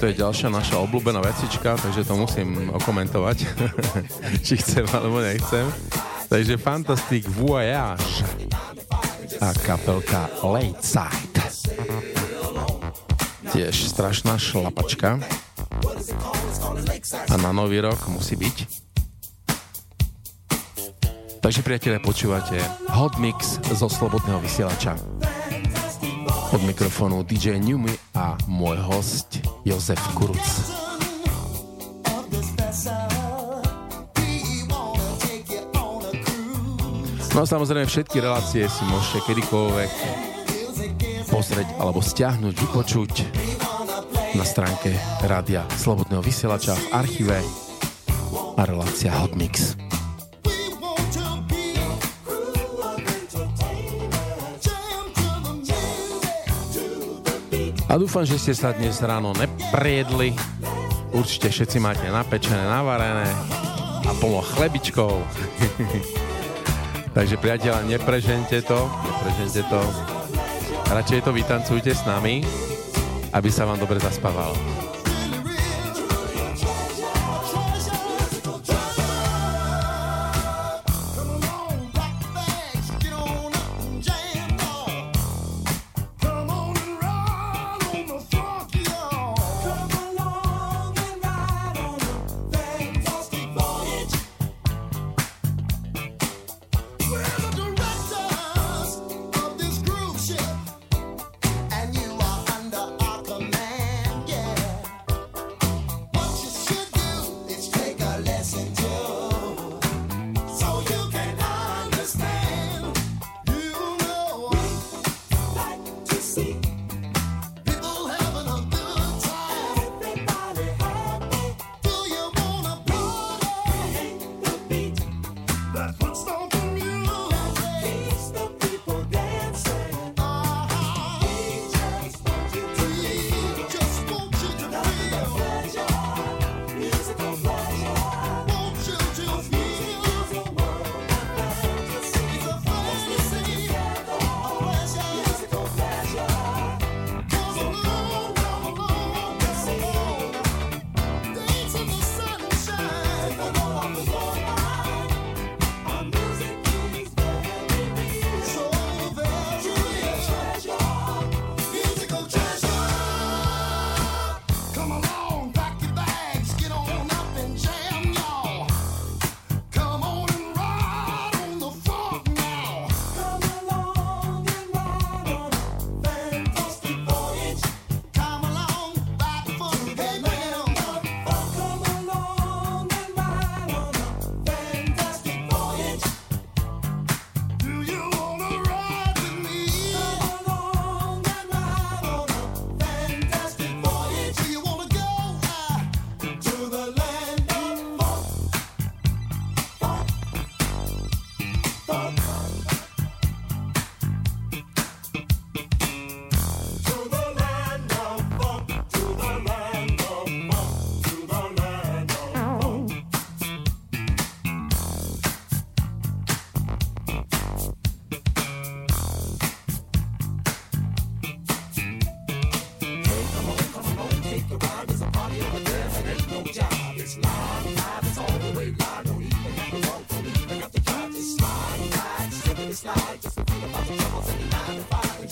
Toto je ďalšia naša obľúbená vecička, takže to musím okomentovať, či chcem alebo nechcem. Takže Fantastic Voyage a kapelka Late Side. Tiež strašná šlapačka. A na nový rok musí byť. Takže priatelia, počúvate Hot Mix zo Slobodného vysielača. Od mikrofónu DJ Newmy a môj host Jozef Kuruc. No a samozrejme všetky relácie si môžete kedykoľvek pozrieť alebo stiahnuť, vypočuť na stránke rádia Slobodného vysielača v archíve a relácia Hot A dúfam, že ste sa dnes ráno nepriedli. Určite všetci máte napečené, navarené a plno chlebičkov. Takže priateľa, neprežente to, neprežente to. Radšej to vytancujte s nami, aby sa vám dobre zaspávalo.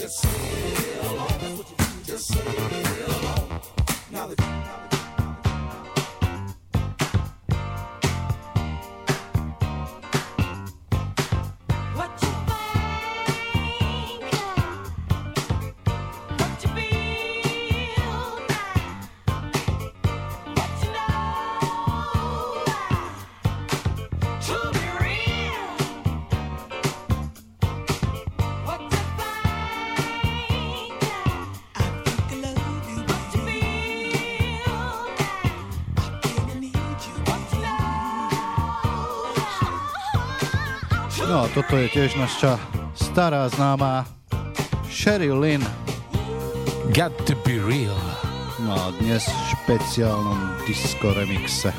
No toto je tiež naša stará známa Sherry Lynn. Got to be real. No a dnes v špeciálnom disco remixe.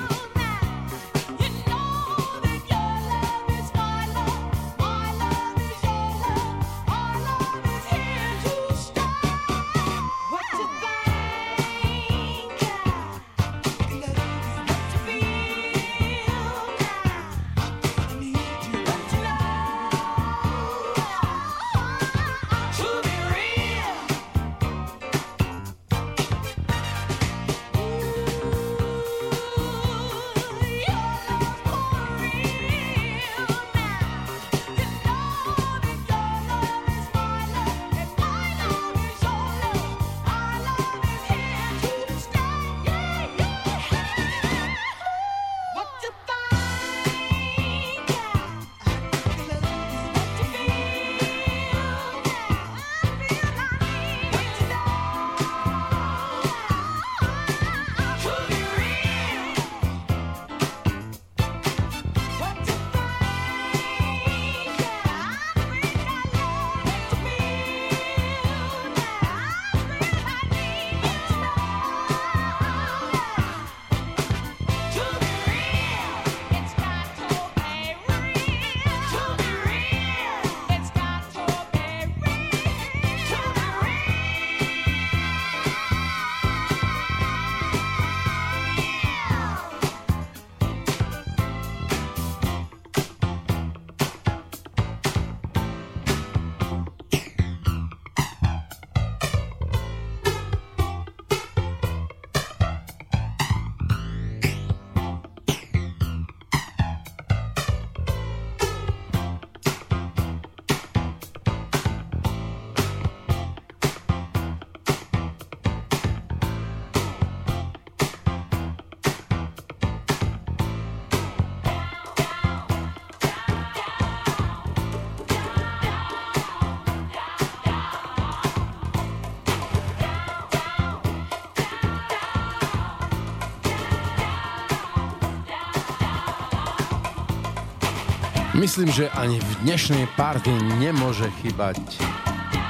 Myslím, že ani v dnešnej party nemôže chýbať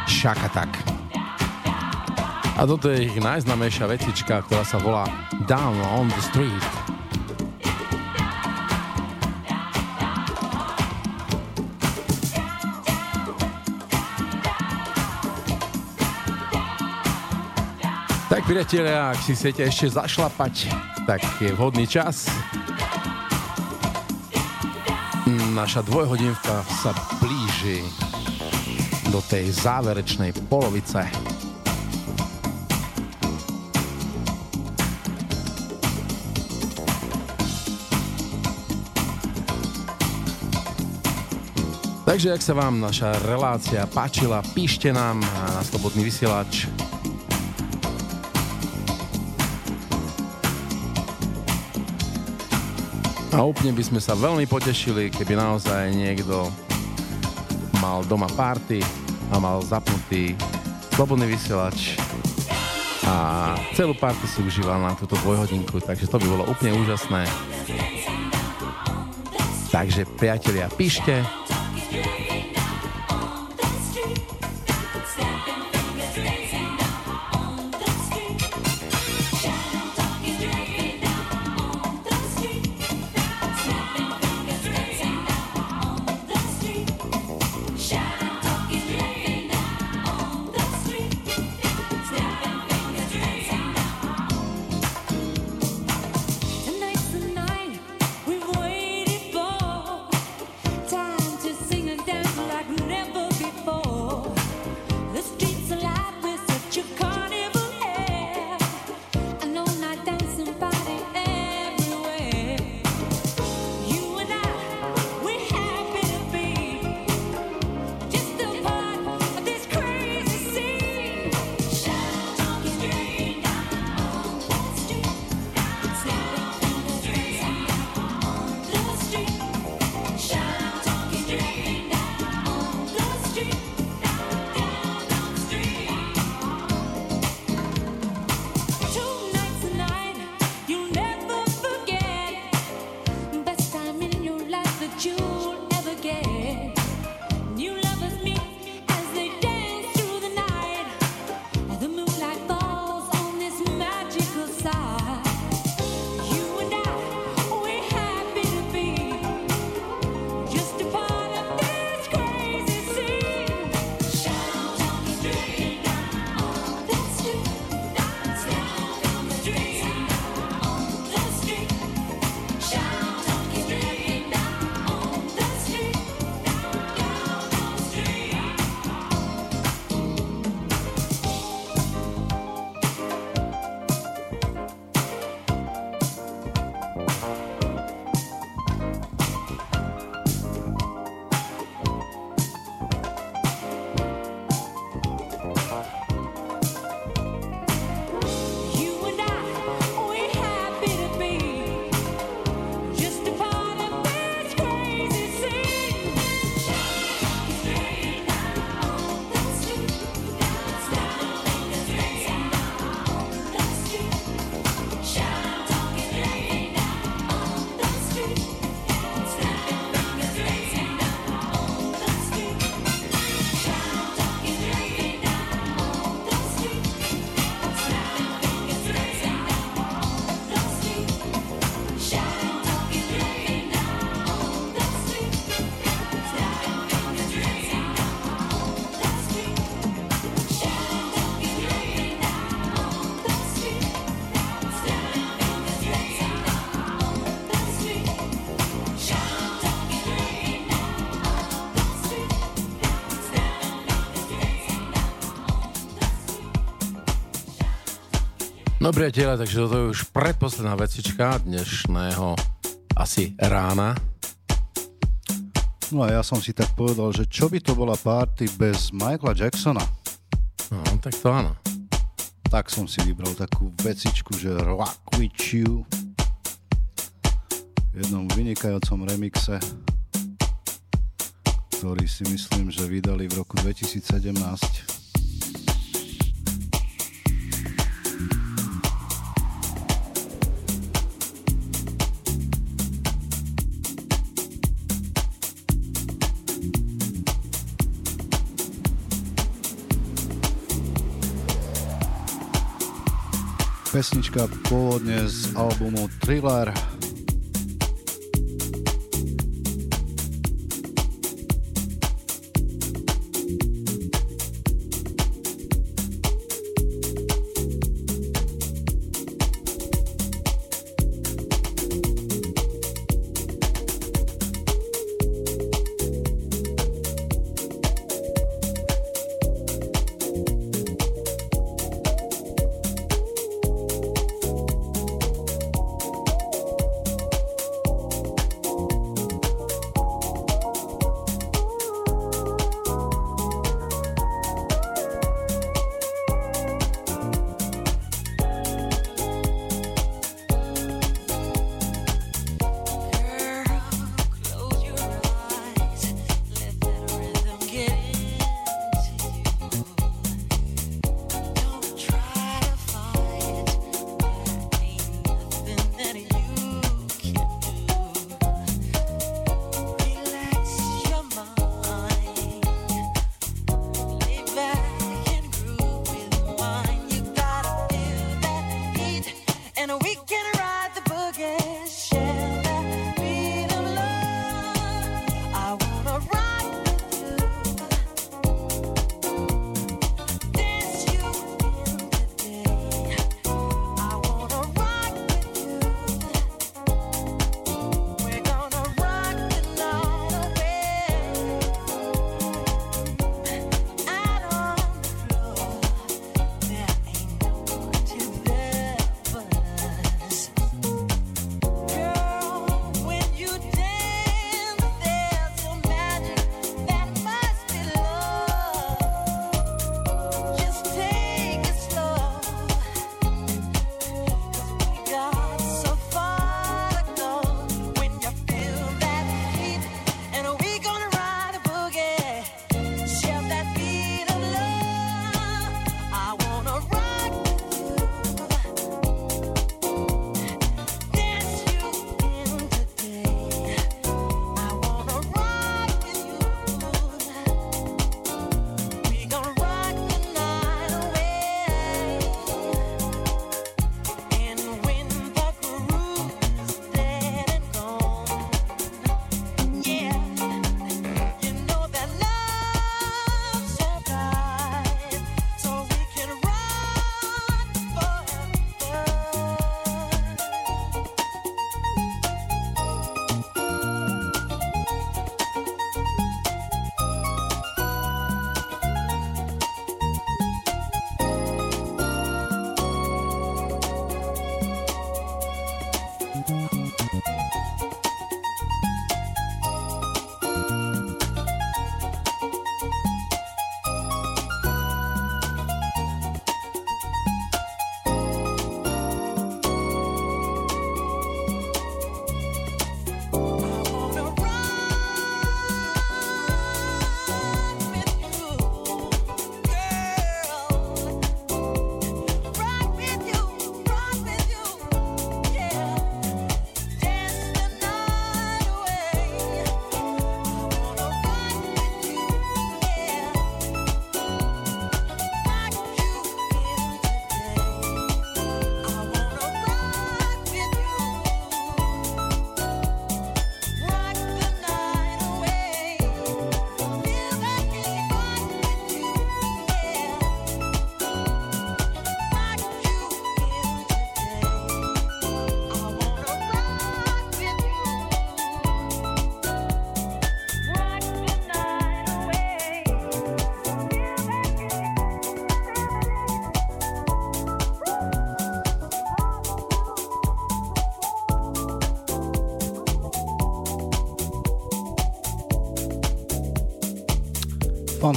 Shakatak. A toto je ich najznamejšia vecička, ktorá sa volá Down on the Street. Tak priatelia, ak si chcete ešte zašlapať, tak je vhodný čas. Naša dvojhodinka sa blíži do tej záverečnej polovice. Takže ak sa vám naša relácia páčila, píšte nám na Slobodný vysielač. A úplne by sme sa veľmi potešili, keby naozaj niekto mal doma party a mal zapnutý slobodný vysielač a celú party si užíval na túto dvojhodinku, takže to by bolo úplne úžasné. Takže priatelia, píšte, No priatelia, takže toto je už predposledná vecička dnešného asi rána. No a ja som si tak povedal, že čo by to bola party bez Michaela Jacksona? No, tak to áno. Tak som si vybral takú vecičku, že Rock With You v jednom vynikajúcom remixe, ktorý si myslím, že vydali v roku 2017. Pesnička pôvodne z albumu Thriller.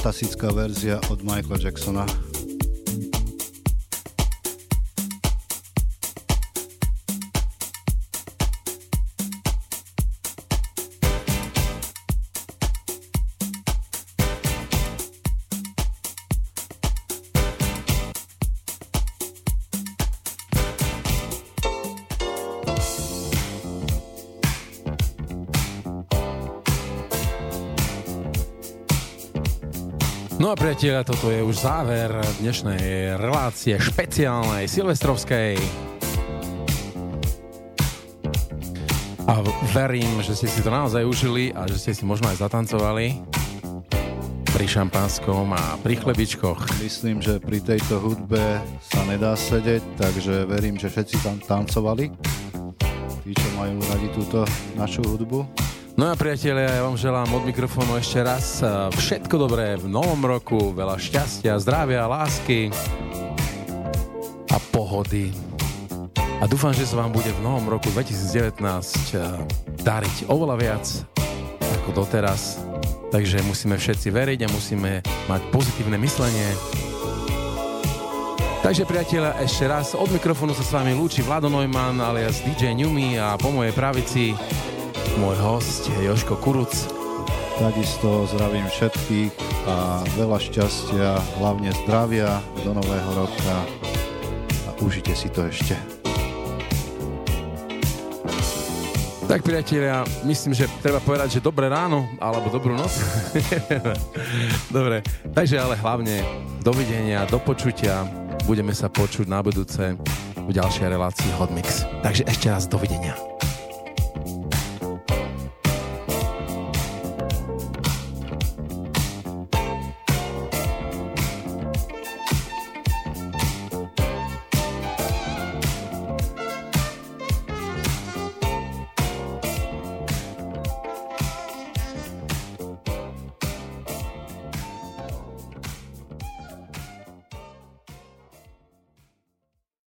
fantastická verzia od Michaela Jacksona. Priatelia, toto je už záver dnešnej relácie špeciálnej silvestrovskej. A verím, že ste si to naozaj užili a že ste si možno aj zatancovali pri šampanskom a pri chlebičkoch. Myslím, že pri tejto hudbe sa nedá sedieť, takže verím, že všetci tam tancovali. Tí, čo majú radi túto našu hudbu. No a priatelia, ja vám želám od mikrofónu ešte raz eh, všetko dobré v novom roku, veľa šťastia, zdravia, lásky a pohody. A dúfam, že sa vám bude v novom roku 2019 eh, dariť oveľa viac ako doteraz. Takže musíme všetci veriť a musíme mať pozitívne myslenie. Takže priatelia, ešte raz od mikrofónu sa s vami lúči Vlado Neumann alias DJ Newmy a po mojej pravici môj host Joško Kuruc. Takisto zdravím všetkých a veľa šťastia, hlavne zdravia do nového roka a užite si to ešte. Tak priatelia, myslím, že treba povedať, že dobré ráno, alebo dobrú noc. Dobre, takže ale hlavne dovidenia, do počutia. Budeme sa počuť na budúce v ďalšej relácii Hot Mix. Takže ešte raz dovidenia.